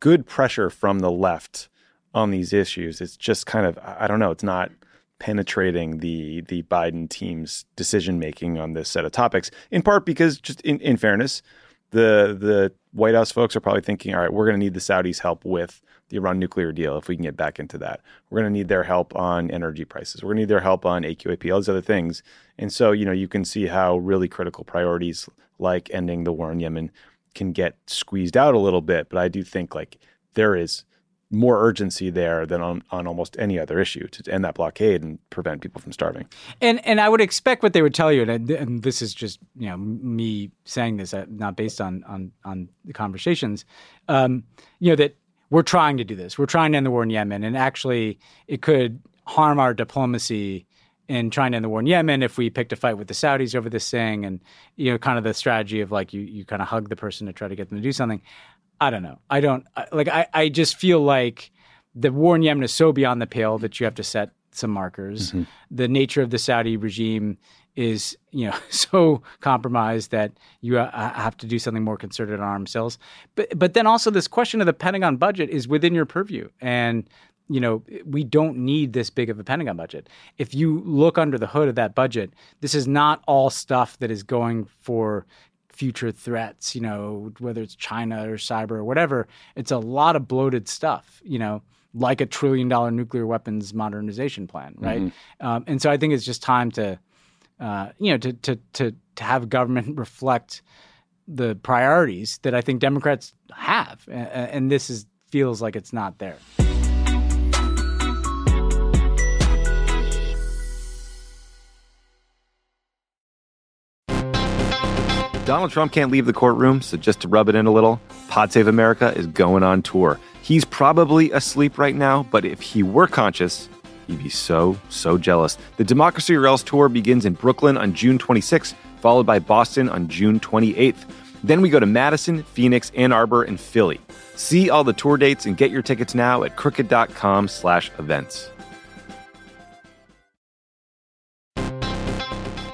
good pressure from the left on these issues. It's just kind of I don't know. It's not penetrating the the Biden team's decision making on this set of topics. In part because, just in, in fairness, the the White House folks are probably thinking, all right, we're going to need the Saudis' help with the Iran nuclear deal if we can get back into that. We're going to need their help on energy prices. We're going to need their help on AQAP, all these other things. And so, you know, you can see how really critical priorities like ending the war in Yemen can get squeezed out a little bit. But I do think like there is more urgency there than on, on almost any other issue to end that blockade and prevent people from starving. And and I would expect what they would tell you, and, and this is just you know me saying this, uh, not based on on on the conversations. Um, you know that we're trying to do this. We're trying to end the war in Yemen, and actually, it could harm our diplomacy in trying to end the war in Yemen if we picked a fight with the Saudis over this thing, and you know, kind of the strategy of like you you kind of hug the person to try to get them to do something. I don't know. I don't like. I I just feel like the war in Yemen is so beyond the pale that you have to set some markers. Mm-hmm. The nature of the Saudi regime is, you know, so compromised that you uh, have to do something more concerted on arms sales. But but then also this question of the Pentagon budget is within your purview, and you know we don't need this big of a Pentagon budget. If you look under the hood of that budget, this is not all stuff that is going for future threats, you know, whether it's China or cyber or whatever. It's a lot of bloated stuff, you know, like a trillion dollar nuclear weapons modernization plan, right? Um, and so I think it's just time to, uh, you know, to, to, to, to have government reflect the priorities that I think Democrats have. A- a- And this is feels like it's not there. Donald Trump can't leave the courtroom, so just to rub it in a little, Pod Save America is going on tour. He's probably asleep right now, but if he were conscious, You'd be so, so jealous. The Democracy Else tour begins in Brooklyn on June 26th, followed by Boston on June 28th. Then we go to Madison, Phoenix, Ann Arbor, and Philly. See all the tour dates and get your tickets now at crooked.com slash events.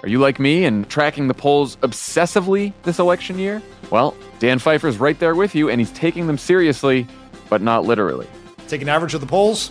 Are you like me and tracking the polls obsessively this election year? Well, Dan Pfeiffer's right there with you, and he's taking them seriously, but not literally. Take an average of the polls.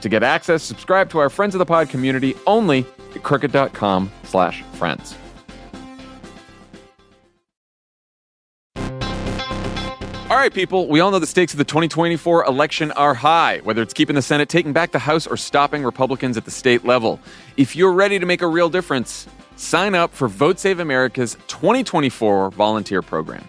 To get access, subscribe to our Friends of the Pod community only at crooked.com slash friends. All right, people, we all know the stakes of the 2024 election are high, whether it's keeping the Senate, taking back the House, or stopping Republicans at the state level. If you're ready to make a real difference, sign up for Vote Save America's 2024 volunteer program.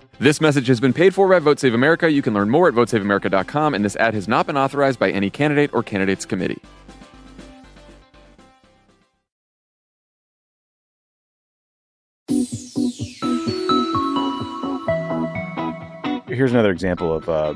This message has been paid for by Vote Save America. You can learn more at votesaveamerica.com, and this ad has not been authorized by any candidate or candidates committee. Here's another example of, uh,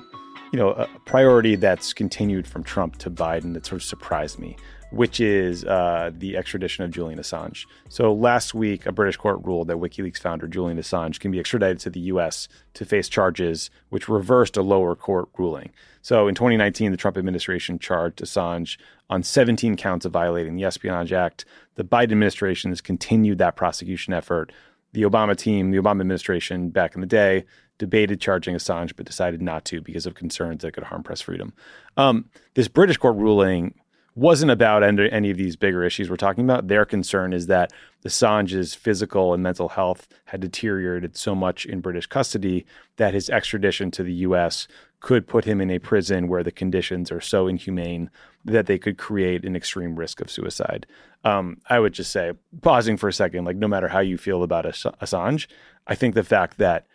you know, a priority that's continued from Trump to Biden that sort of surprised me which is uh, the extradition of Julian Assange. So last week, a British court ruled that WikiLeaks founder Julian Assange can be extradited to the U.S. to face charges, which reversed a lower court ruling. So in 2019, the Trump administration charged Assange on 17 counts of violating the Espionage Act. The Biden administration has continued that prosecution effort. The Obama team, the Obama administration back in the day, debated charging Assange, but decided not to because of concerns that could harm press freedom. Um, this British court ruling wasn't about any of these bigger issues we're talking about. Their concern is that Assange's physical and mental health had deteriorated so much in British custody that his extradition to the US could put him in a prison where the conditions are so inhumane that they could create an extreme risk of suicide. Um, I would just say, pausing for a second, like no matter how you feel about Assange, I think the fact that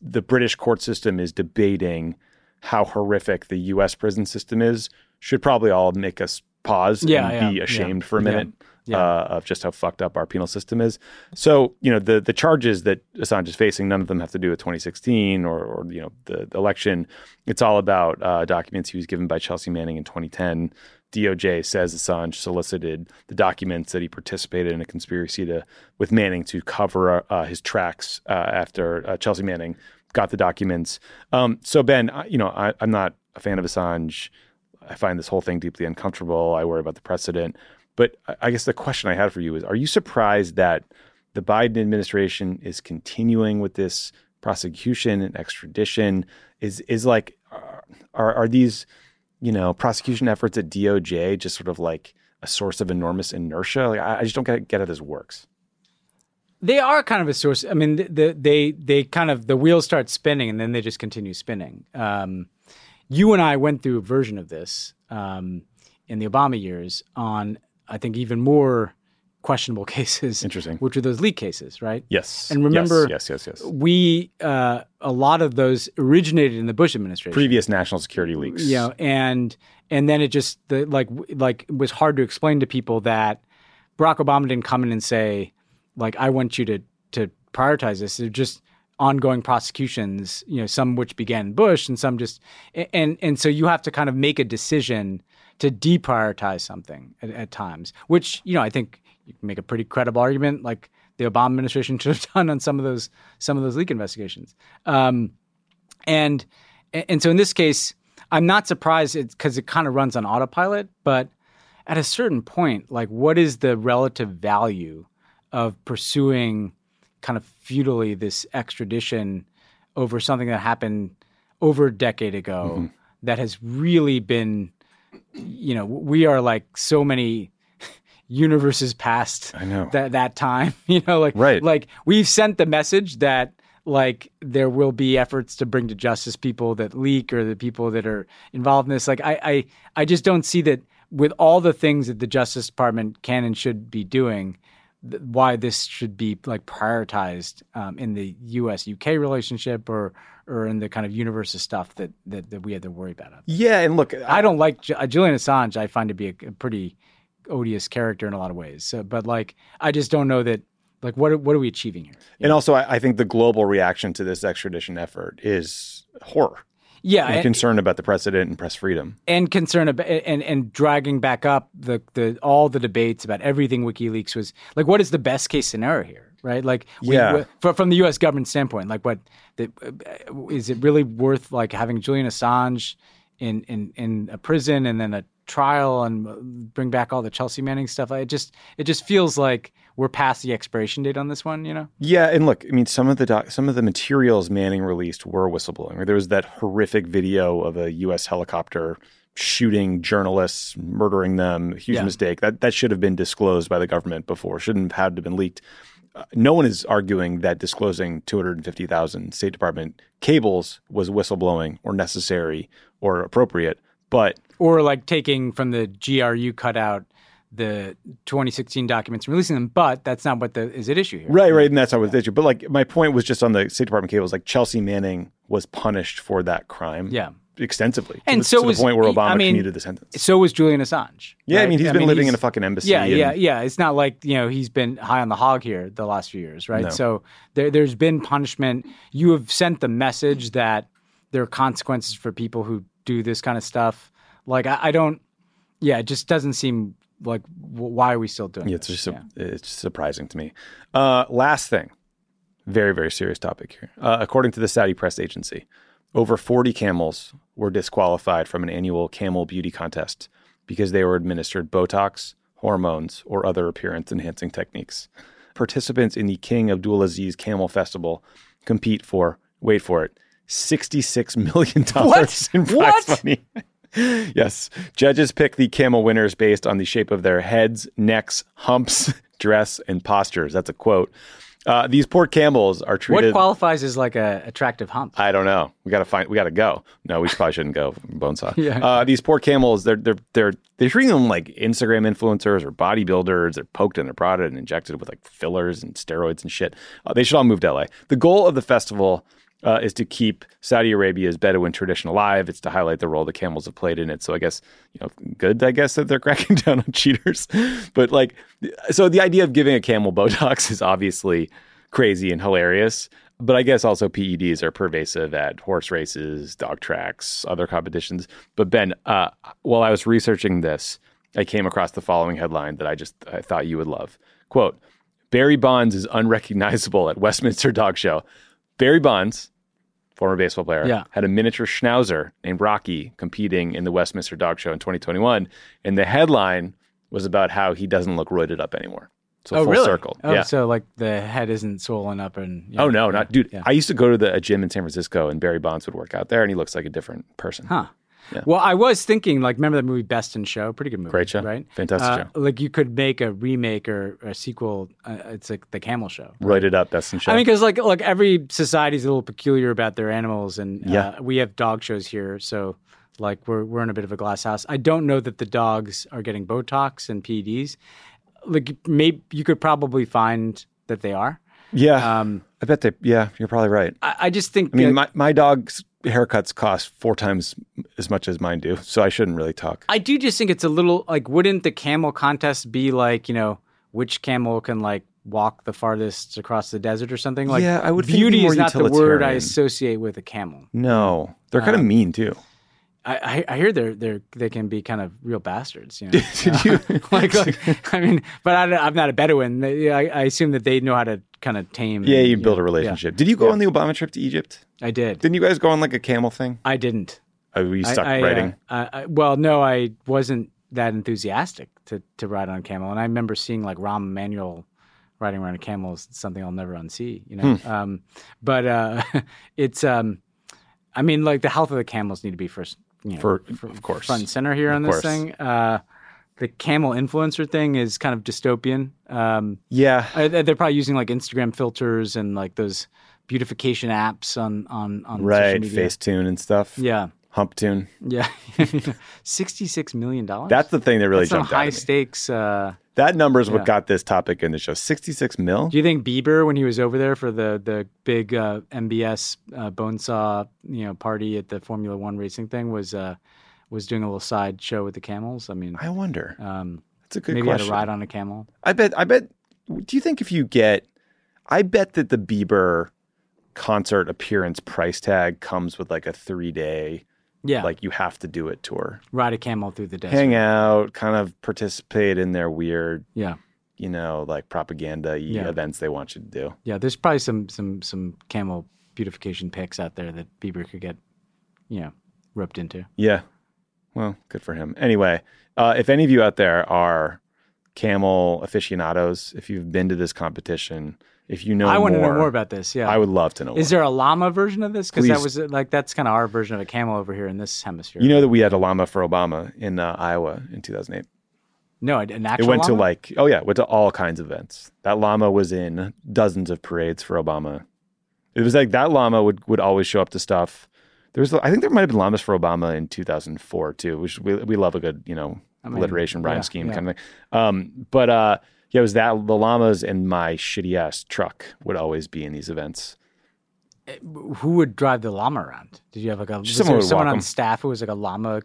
the British court system is debating how horrific the US prison system is should probably all make us pause yeah, and yeah, be ashamed yeah, for a minute uh, of just how fucked up our penal system is. So, you know, the the charges that Assange is facing, none of them have to do with 2016 or, or you know, the, the election. It's all about uh, documents he was given by Chelsea Manning in 2010. DOJ says Assange solicited the documents that he participated in a conspiracy to with Manning to cover uh, his tracks uh, after uh, Chelsea Manning got the documents. Um, so Ben, you know, I, I'm not a fan of Assange. I find this whole thing deeply uncomfortable. I worry about the precedent. But I guess the question I had for you is Are you surprised that the Biden administration is continuing with this prosecution and extradition? Is, is like, are, are these, you know, prosecution efforts at DOJ just sort of like a source of enormous inertia? Like, I, just don't get, get how this works. They are kind of a source. I mean, the, the, they they kind of the wheels start spinning and then they just continue spinning. Um, you and I went through a version of this um, in the Obama years on, I think, even more questionable cases. Interesting. Which are those leak cases, right? Yes. And remember, yes, yes, yes. yes. We uh, a lot of those originated in the Bush administration. Previous national security leaks. Yeah, you know, and and then it just the, like like was hard to explain to people that Barack Obama didn't come in and say like I want you to to prioritize this. It just ongoing prosecutions, you know, some which began Bush and some just and and so you have to kind of make a decision to deprioritize something at, at times, which you know I think you can make a pretty credible argument, like the Obama administration should have done on some of those some of those leak investigations. Um, and and so in this case, I'm not surprised because it, it kind of runs on autopilot, but at a certain point, like what is the relative value of pursuing kind of futilely this extradition over something that happened over a decade ago Mm-hmm. that has really been, you know, we are like so many universes past I know. that that time. You know, like Right. like we've sent the message that like there will be efforts to bring to justice people that leak or the people that are involved in this. Like I I, I just don't see that with all the things that the Justice Department can and should be doing, th- why this should be like prioritized um, in the U.S. UK relationship or or in the kind of universe of stuff that that, that we have to worry about. Yeah, and look, I don't like Ju- uh, Julian Assange. I find to be a, a pretty odious character in a lot of ways. So, but like, I just don't know that. Like, what are, what are we achieving here? and also I, I think the global reaction to this extradition effort is horror Yeah, and and, concern about the precedent and press freedom. and concern about and and dragging back up the the all the debates about everything WikiLeaks was like. What is the best case scenario here? Right, like we, Yeah. we- from the U.S. government standpoint, like what the, uh, is it really worth like having Julian Assange in in in a prison and then a trial and uh, bring back all the Chelsea Manning stuff? It just it just feels like we're past the expiration date on this one. You know? Yeah, and look, I mean, some of the doc- some of the materials Manning released were whistleblowing. There was that horrific video of a U.S. helicopter shooting journalists, murdering them. Huge Yeah. mistake. That that should have been disclosed by the government before. Shouldn't have had to been leaked. Uh, no one is arguing that disclosing 250,000 State Department cables was whistleblowing or necessary or appropriate. But or like taking from the GRU cutout the 2016 documents and releasing them. But that's not what the is at issue here. Right, right, and that's not what the issue. But like, my point was just on the State Department cables. Like Chelsea Manning was punished for that crime. Yeah. extensively. to And the, so to was- the point where Obama I mean, commuted the sentence. So was Julian Assange. Yeah, I mean, he's been living in a fucking embassy. Yeah, and- yeah, yeah. It's not like you know he's been high on the hog here the last few years, right? No. So there, there's been punishment. You have sent the message that there are consequences for people who do this kind of stuff. Like I, I don't. Yeah, it just doesn't seem like why are we still doing? Yeah, it's this? just it's surprising to me. Uh, last thing, very very serious topic here. Uh, according to the Saudi press agency, over 40 camels were disqualified from an annual camel beauty contest because they were administered Botox, hormones, or other appearance enhancing techniques. Participants in the King Abdulaziz Camel Festival compete for wait for it. $66 million What? in prize What? money. yes. Judges pick the camel winners based on the shape of their heads, necks, humps, dress, and postures. That's a quote. Uh, these poor camels are treated. What qualifies as like a attractive hump? I don't know. We got to find. We got to go. No, we probably shouldn't go. Bonesaw. Yeah. Uh, these poor camels. They're they're they're they're treating them like Instagram influencers or bodybuilders. They're poked and they're prodded and injected with like fillers and steroids and shit. Uh, they should all move to LA. The goal of the festival. Uh, is to keep Saudi Arabia's Bedouin tradition alive. It's to highlight the role the camels have played in it. So I guess you know, good. I guess that they're cracking down on cheaters. But like, so the idea of giving a camel Botox is obviously crazy and hilarious. But I guess also PEDs are pervasive at horse races, dog tracks, other competitions. But Ben, uh, while I was researching this, I came across the following headline that I just I thought you would love. Quote: Barry Bonds is unrecognizable at Westminster Dog Show. Barry Bonds, former baseball player, Yeah. had a miniature schnauzer named Rocky competing in the Westminster Dog Show in 2021, and the headline was about how he doesn't look roided up anymore. So oh, full really? circle. Oh, yeah. so like the head isn't swollen up and. you Oh no, not dude. yeah. I used to go to the a gym in San Francisco, and Barry Bonds would work out there, and he looks like a different person. Huh. Well, I was thinking, like, remember that movie Best in Show? Pretty good movie. Great show. right? Fantastic Uh, show. Like, you could make a remake or a sequel. Uh, it's like the Camel Show. Write it up, best in show. I mean, because like, like every society's a little peculiar about their animals, and uh, Yeah. we have dog shows here, so like we're we're in a bit of a glass house. I don't know that the dogs are getting Botox and PEDs. Like, maybe you could probably find that they are. yeah, Um, I bet they. Yeah, you're probably right. I, I just think. I mean, uh, my my dog's haircuts cost four times as much as mine do, so I shouldn't really talk. I do just think it's a little like wouldn't the camel contest be like, you know, which camel can like walk the farthest across the desert or something? Like Yeah, I would think it'd be beauty is not the word I associate with a camel. No, they're kind of uh, mean too. I, I, hear they're they're they can be kind of real bastards, you know. Did you? like, like I mean, but I, I'm not a Bedouin. They- I, I assume that they know how to kind of tame. Yeah, and, you build a know, relationship. Did you go on the Obama trip to Egypt? I did. Didn't you guys go on like a camel thing? I didn't. Oh, were you stuck I, I, riding? Uh, I, well, no, I wasn't that enthusiastic to, to ride on a camel, and I remember seeing like Rahm Emanuel riding around a camel is something I'll never unsee. You know, um, but uh, it's. Um, I mean, like the health of the camels need to be first. You know, For, of course. front and center here on this course. thing. Uh, the camel influencer thing is kind of dystopian. Um, Yeah. I, they're probably using like Instagram filters and like those beautification apps on on on Right. Facetune and stuff. Yeah, Hump tune. yeah. Sixty-six million dollars. That's the thing that really That's some jumped out. high stakes. Uh, That number is what Yeah. got this topic in the show. 66 mil? do you think Bieber, when he was over there for the the big uh, MBS uh, Bonesaw you know party at the Formula One racing thing, was uh, was doing a little side show with the camels? I mean, I wonder. um, That's a good maybe question. had a ride on a camel. I bet. I bet. Do you think if you get, I bet that the Bieber concert appearance price tag comes with like a three day, Yeah, like you have to do it tour. ride a camel through the desert. Hang out, kind of participate in their weird, Yeah, you know, like propaganda Yeah. events they want you to do. yeah. There's probably some some some camel beautification pics out there that Bieber could get, you know, roped into. Yeah. Well, good for him. Anyway, uh, if any of you out there are camel aficionados, if you've been to this competition, if you know I want to know more about this. Yeah, I would love to know. Is more. there a llama version of this? Because that was like that's kind of our version of a camel over here in this hemisphere. You know that we had a llama for Obama in uh, Iowa in 2008. no, an actual It went to like, oh yeah, went to all kinds of events. That llama was in dozens of parades for Obama. It was like that llama would, would always show up to stuff. There was, I think there might have been llamas for Obama in 2004 too, which we, we love a good, you know, mean, alliteration rhyme yeah, scheme yeah. kind of thing. Um, but uh, yeah, it was that the llamas and my shitty ass truck would always be in these events. who would drive the llama around? Did you have like a Someone someone on 'em. staff who was like a llama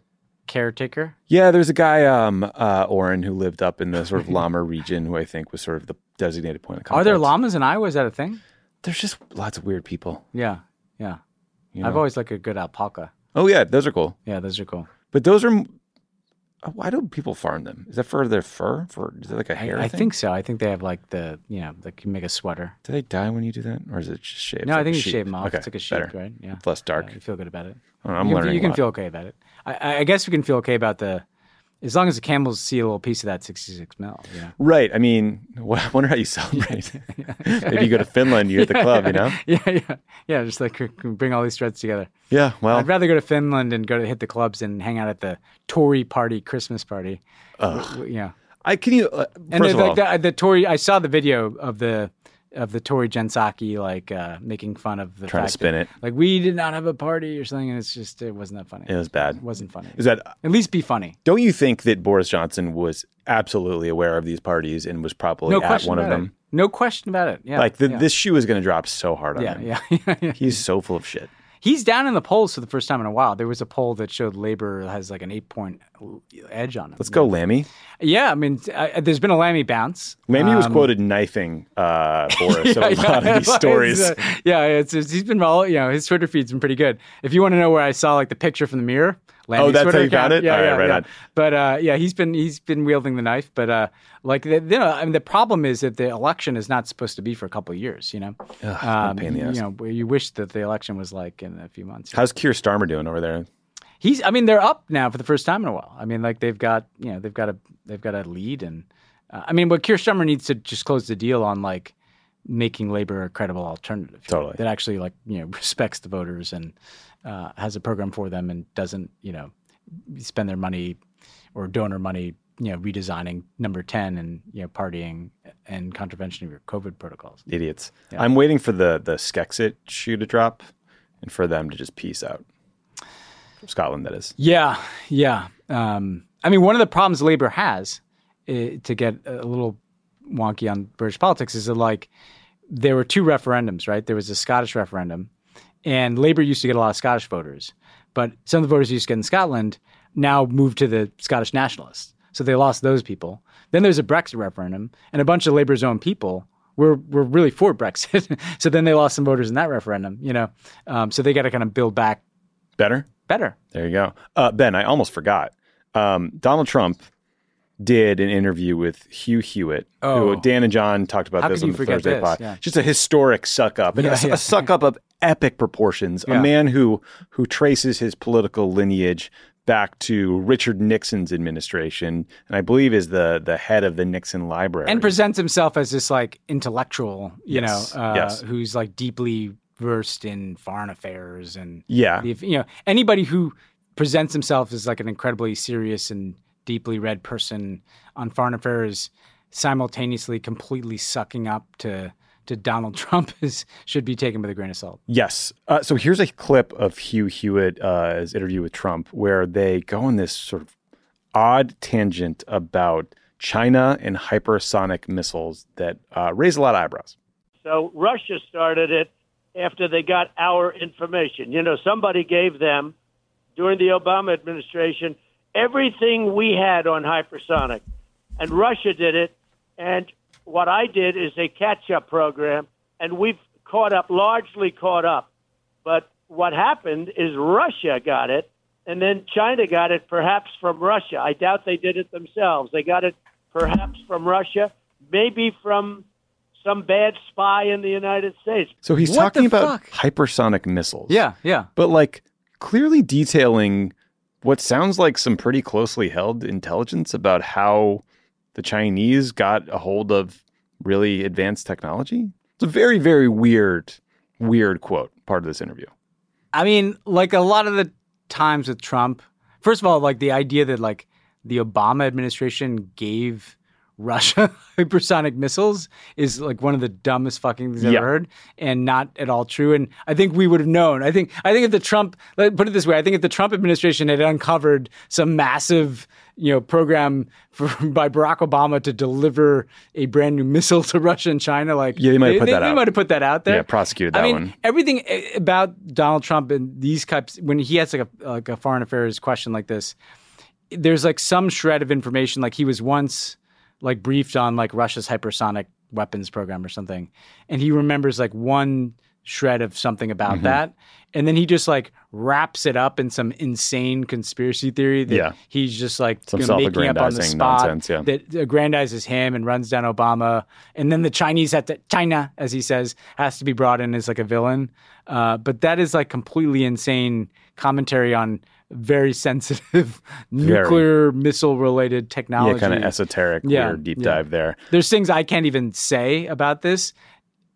caretaker? Yeah, there's a guy, um, uh, Oren, who lived up in the sort of llama region, who I think was sort of the designated point of contact. Are there llamas in Iowa? Is that a thing? There's just lots of weird people. Yeah, yeah. you I've always liked a good alpaca. Oh yeah, those are cool. Yeah, those are cool. But those are. Uh, Why do people farm them? Is that for their fur? For is it like a hair? I, I think so. I think they have like the you know like you make a sweater. Do they die when you do that, or is it just shaved? No, like I think you sheep? shave them off. Okay, it's like a sheep, better. right? Yeah. Less dark. Yeah, you feel good about it. Know, I'm you can, learning. you can feel okay about it. I- I, I guess we can feel okay about the, as long as the camels see a little piece of that 66 mil. You know? Right. I mean, I wonder how you celebrate. Maybe you go to Finland, you hit the club, you know? Yeah, yeah, yeah. Just like bring all these threads together. Yeah. Well, I'd rather go to Finland and go to hit the clubs and hang out at the Tory party Christmas party. W- Yeah, I can you. Uh, and first the, of all, the, the Tory. I saw the video of the of the Tory Jen Psaki like uh, making fun of the Trying to spin that, it. like we did not have a party or something, and it's just it wasn't that funny. it was bad. It wasn't funny. Is that? At least be funny. Don't you think that Boris Johnson was absolutely aware of these parties and was probably No at one of them? it. No question about it. Yeah, Like the, yeah. this shoe is going to drop so hard on Yeah, him. yeah, yeah, yeah. He's so full of shit. He's down in the polls for the first time in a while. There was a poll that showed Labor has like an eight point edge on him. Let's go, Lammy. Yeah, I mean, I, there's been a Lammy bounce. Lammy was Um, quoted knifing uh, Boris in a yeah, lot of these stories. uh, yeah, it's, it's he's been all you know. His Twitter feed's been pretty good. If you want to know where I saw like the picture from the mirror, Lammy's Oh, that's how Twitter you found account, it? Yeah, All right, yeah, right yeah. on. But uh, yeah, he's been he's been wielding the knife. But uh, like the, you know, I mean, the problem is that the election is not supposed to be for a couple of years. You know, Ugh, a pain in the ass. you know, where you wish that the election was like in a few months. How's Keir Starmer doing over there? He's. I mean, they're up now for the first time in a while. I mean, like they've got you know they've got a they've got a lead, and uh, I mean, what Keir Starmer needs to just close the deal on like making labor a credible alternative. Totally. That actually like you know respects the voters and uh, has a program for them and doesn't you know spend their money or donor money you know redesigning number ten and you know partying and contravention of your COVID protocols. Idiots. I'm waiting for the the Skexit shoe to drop and for them to just peace out. Scotland, that is. Yeah, yeah. Um, I mean, one of the problems Labor has uh, to get a little wonky on British politics is that like there were two referendums, right? There was a Scottish referendum, and Labor used to get a lot of Scottish voters, but some of the voters used to get in Scotland now moved to the Scottish nationalists, so they lost those people. Then there's a Brexit referendum, and a bunch of Labor's own people were were really for Brexit, so then they lost some voters in that referendum. You know, um, so they got to kind of build back Better? Better. There you go. Uh, ben, I almost forgot. Um, Donald Trump did an interview with Hugh Hewitt, Oh. who Dan and John talked about How this on the Thursday this? pod. Yeah. Just a historic suck up, Yeah, a, yeah. a suck up of epic proportions. A man who who traces his political lineage back to Richard Nixon's administration, and I believe is the the head of the Nixon Library. and presents himself as this like intellectual, you Yes, know, uh, yes. who's like deeply versed in foreign affairs and yeah, the- you know anybody who presents himself as like an incredibly serious and deeply read person on foreign affairs simultaneously completely sucking up to to Donald Trump is should be taken with a grain of salt. Yes. Uh, so here's a clip of Hugh Hewitt's interview with Trump where they go on this sort of odd tangent about China and hypersonic missiles that uh, raise a lot of eyebrows. So Russia started it after they got our information. You know, somebody gave them during the Obama administration everything we had on hypersonic, and Russia did it. And what I did is a catch-up program, and we've caught up, largely caught up. But what happened is Russia got it, and then China got it, perhaps from Russia. I doubt they did it themselves. They got it perhaps from Russia, maybe from some bad spy in the United States. So he's What talking about fuck? hypersonic missiles. Yeah, yeah. But like clearly detailing what sounds like some pretty closely held intelligence about how the Chinese got a hold of really advanced technology. It's a very, very weird, weird quote, part of this interview. I mean, like a lot of the times with Trump, first of all, like the idea that like the Obama administration gave Russia hypersonic missiles is like one of the dumbest fucking things I've Yeah. ever heard and not at all true. And I think we would have known. I think I think if the Trump let put it this way, I think if the Trump administration had uncovered some massive you know program for, by Barack Obama to deliver a brand new missile to Russia and China, like Yeah, they might have put that they out. might have put that out there. Yeah, prosecuted I that mean, one. everything eh, about Donald Trump and these types when he has like a like a foreign affairs question like this, there's like some shred of information. Like he was once like briefed on like Russia's hypersonic weapons program or something, and he remembers like one shred of something about Mm-hmm. that, and then he just like wraps it up in some insane conspiracy theory that Yeah. he's just like Some you know, making up on the spot nonsense, yeah. that aggrandizes him and runs down Obama, and then the Chinese have to China, as he says, has to be brought in as like a villain. Uh, but that is like completely insane commentary on very sensitive nuclear missile related technology. Yeah, kind of esoteric, Yeah, weird deep yeah. dive there. There's things I can't even say about this.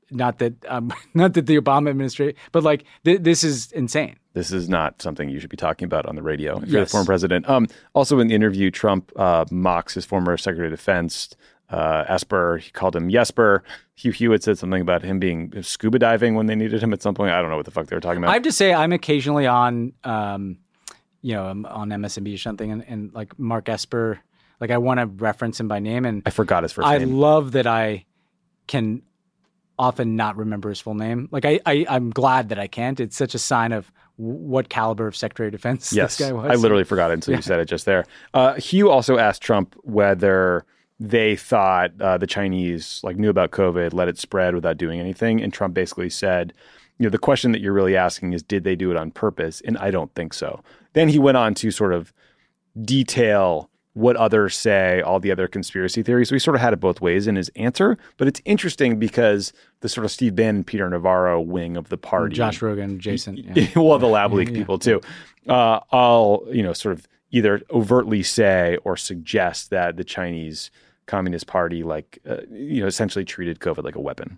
Not that, um, not that the Obama administration, but like th- this is insane. This is not something you should be talking about on the radio if you're the former president. Um, also, in the interview, Trump uh, mocks his former Secretary of Defense, uh, Esper. He called him Jesper. Hugh Hewitt said something about him being scuba diving when they needed him at some point. I don't know what the fuck they were talking about. I have to say, I'm occasionally on, um, you know, on MSNBC or something, and, and like Mark Esper, like I want to reference him by name, and I forgot his first I name. love that I can often not remember his full name. Like I, I, I'm glad that I can't. It's such a sign of w- what caliber of Secretary of Defense Yes, this guy was. I literally forgot it until you said it just there. Uh, Hugh also asked Trump whether they thought uh, the Chinese like knew about COVID, let it spread without doing anything, and Trump basically said, you know, the question that you're really asking is, did they do it on purpose? And I don't think so. Then he went on to sort of detail what others say, all the other conspiracy theories. So he sort of had it both ways in his answer. But it's interesting because the sort of Steve Bannon, Peter Navarro wing of the party, Josh Rogin, Jason. yeah. well, the lab leak people too. Uh, I'll you know sort of either overtly say or suggest that the Chinese Communist Party, like uh, you know, essentially treated COVID like a weapon.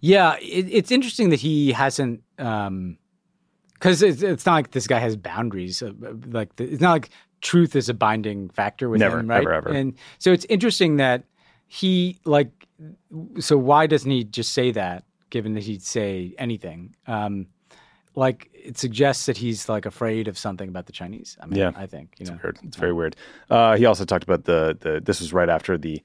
Yeah, it, it's interesting that he hasn't, because it's, it's not like this guy has boundaries. uh, Like the, it's not like truth is a binding factor with Never, him, right? ever, ever. And so it's interesting that he like. So why doesn't he just say that? Given that he'd say anything, um, like it suggests that he's like afraid of something about the Chinese. I mean, Yeah. I think you know. Weird. It's very weird. Uh, he also talked about the the. This was right after the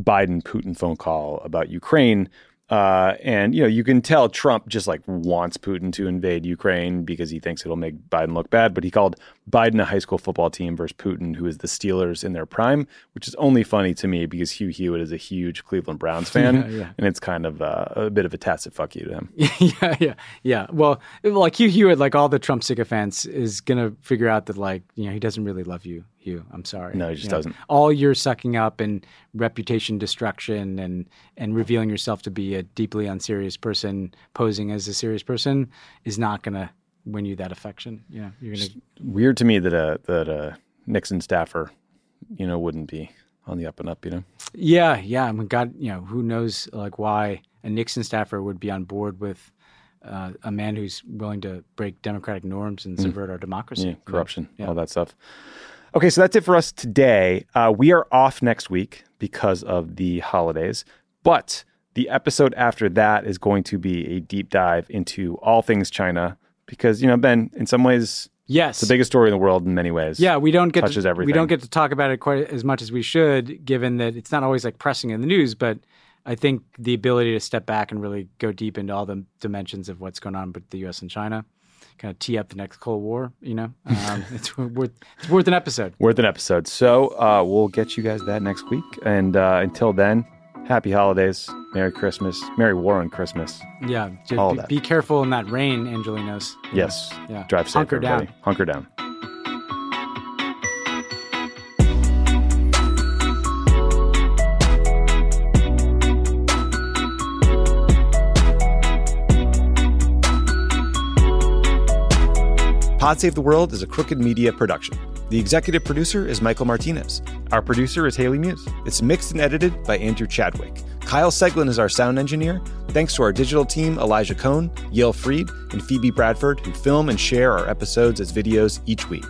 Biden Putin phone call about Ukraine. Uh, and you know, you can tell Trump just like wants Putin to invade Ukraine because he thinks it'll make Biden look bad. But he called Biden a high school football team versus Putin, who is the Steelers in their prime, which is only funny to me because Hugh Hewitt is a huge Cleveland Browns fan, Yeah, yeah. and it's kind of uh, a bit of a tacit fuck you to him. yeah, yeah, yeah. Well, like Hugh Hewitt, like all the Trump sycophants, is gonna figure out that like you know he doesn't really love you, Hugh. I'm sorry. No, he just You know, doesn't. All your sucking up and reputation destruction and and revealing yourself to be a deeply unserious person, posing as a serious person, is not gonna win you that affection. Yeah, you're gonna. Weird to me that a that a Nixon staffer, you know, wouldn't be on the up and up. You know. Yeah, yeah. I mean, God, you know, who knows like why a Nixon staffer would be on board with uh, a man who's willing to break democratic norms and subvert our democracy. Mm. Yeah, corruption, Yeah. all that stuff. Okay, so that's it for us today. Uh, we are off next week because of the holidays, but the episode after that is going to be a deep dive into all things China because you know Ben, in some ways, Yes. it's the biggest story in the world in many ways. Yeah, we don't get touches to, everything. We don't get to talk about it quite as much as we should, given that it's not always like pressing in the news. But I think the ability to step back and really go deep into all the dimensions of what's going on with the U.S. and China, kind of tee up the next Cold War. You know, um, it's worth it's worth an episode. worth an episode. So uh, we'll get you guys that next week, and uh, until then, happy holidays, Merry Christmas, Merry War on Christmas. Yeah, just All be, that. be careful in that rain, Angelenos. Yes, Yeah. drive safe, Hunker everybody. down. Hunker down. Pod Save the World is a crooked media production. The executive producer is Michael Martinez. Our producer is Haley Muse. It's mixed and edited by Andrew Chadwick. Kyle Seglin is our sound engineer. Thanks to our digital team, Elijah Cohn, Yale Freed, and Phoebe Bradford, who film and share our episodes as videos each week.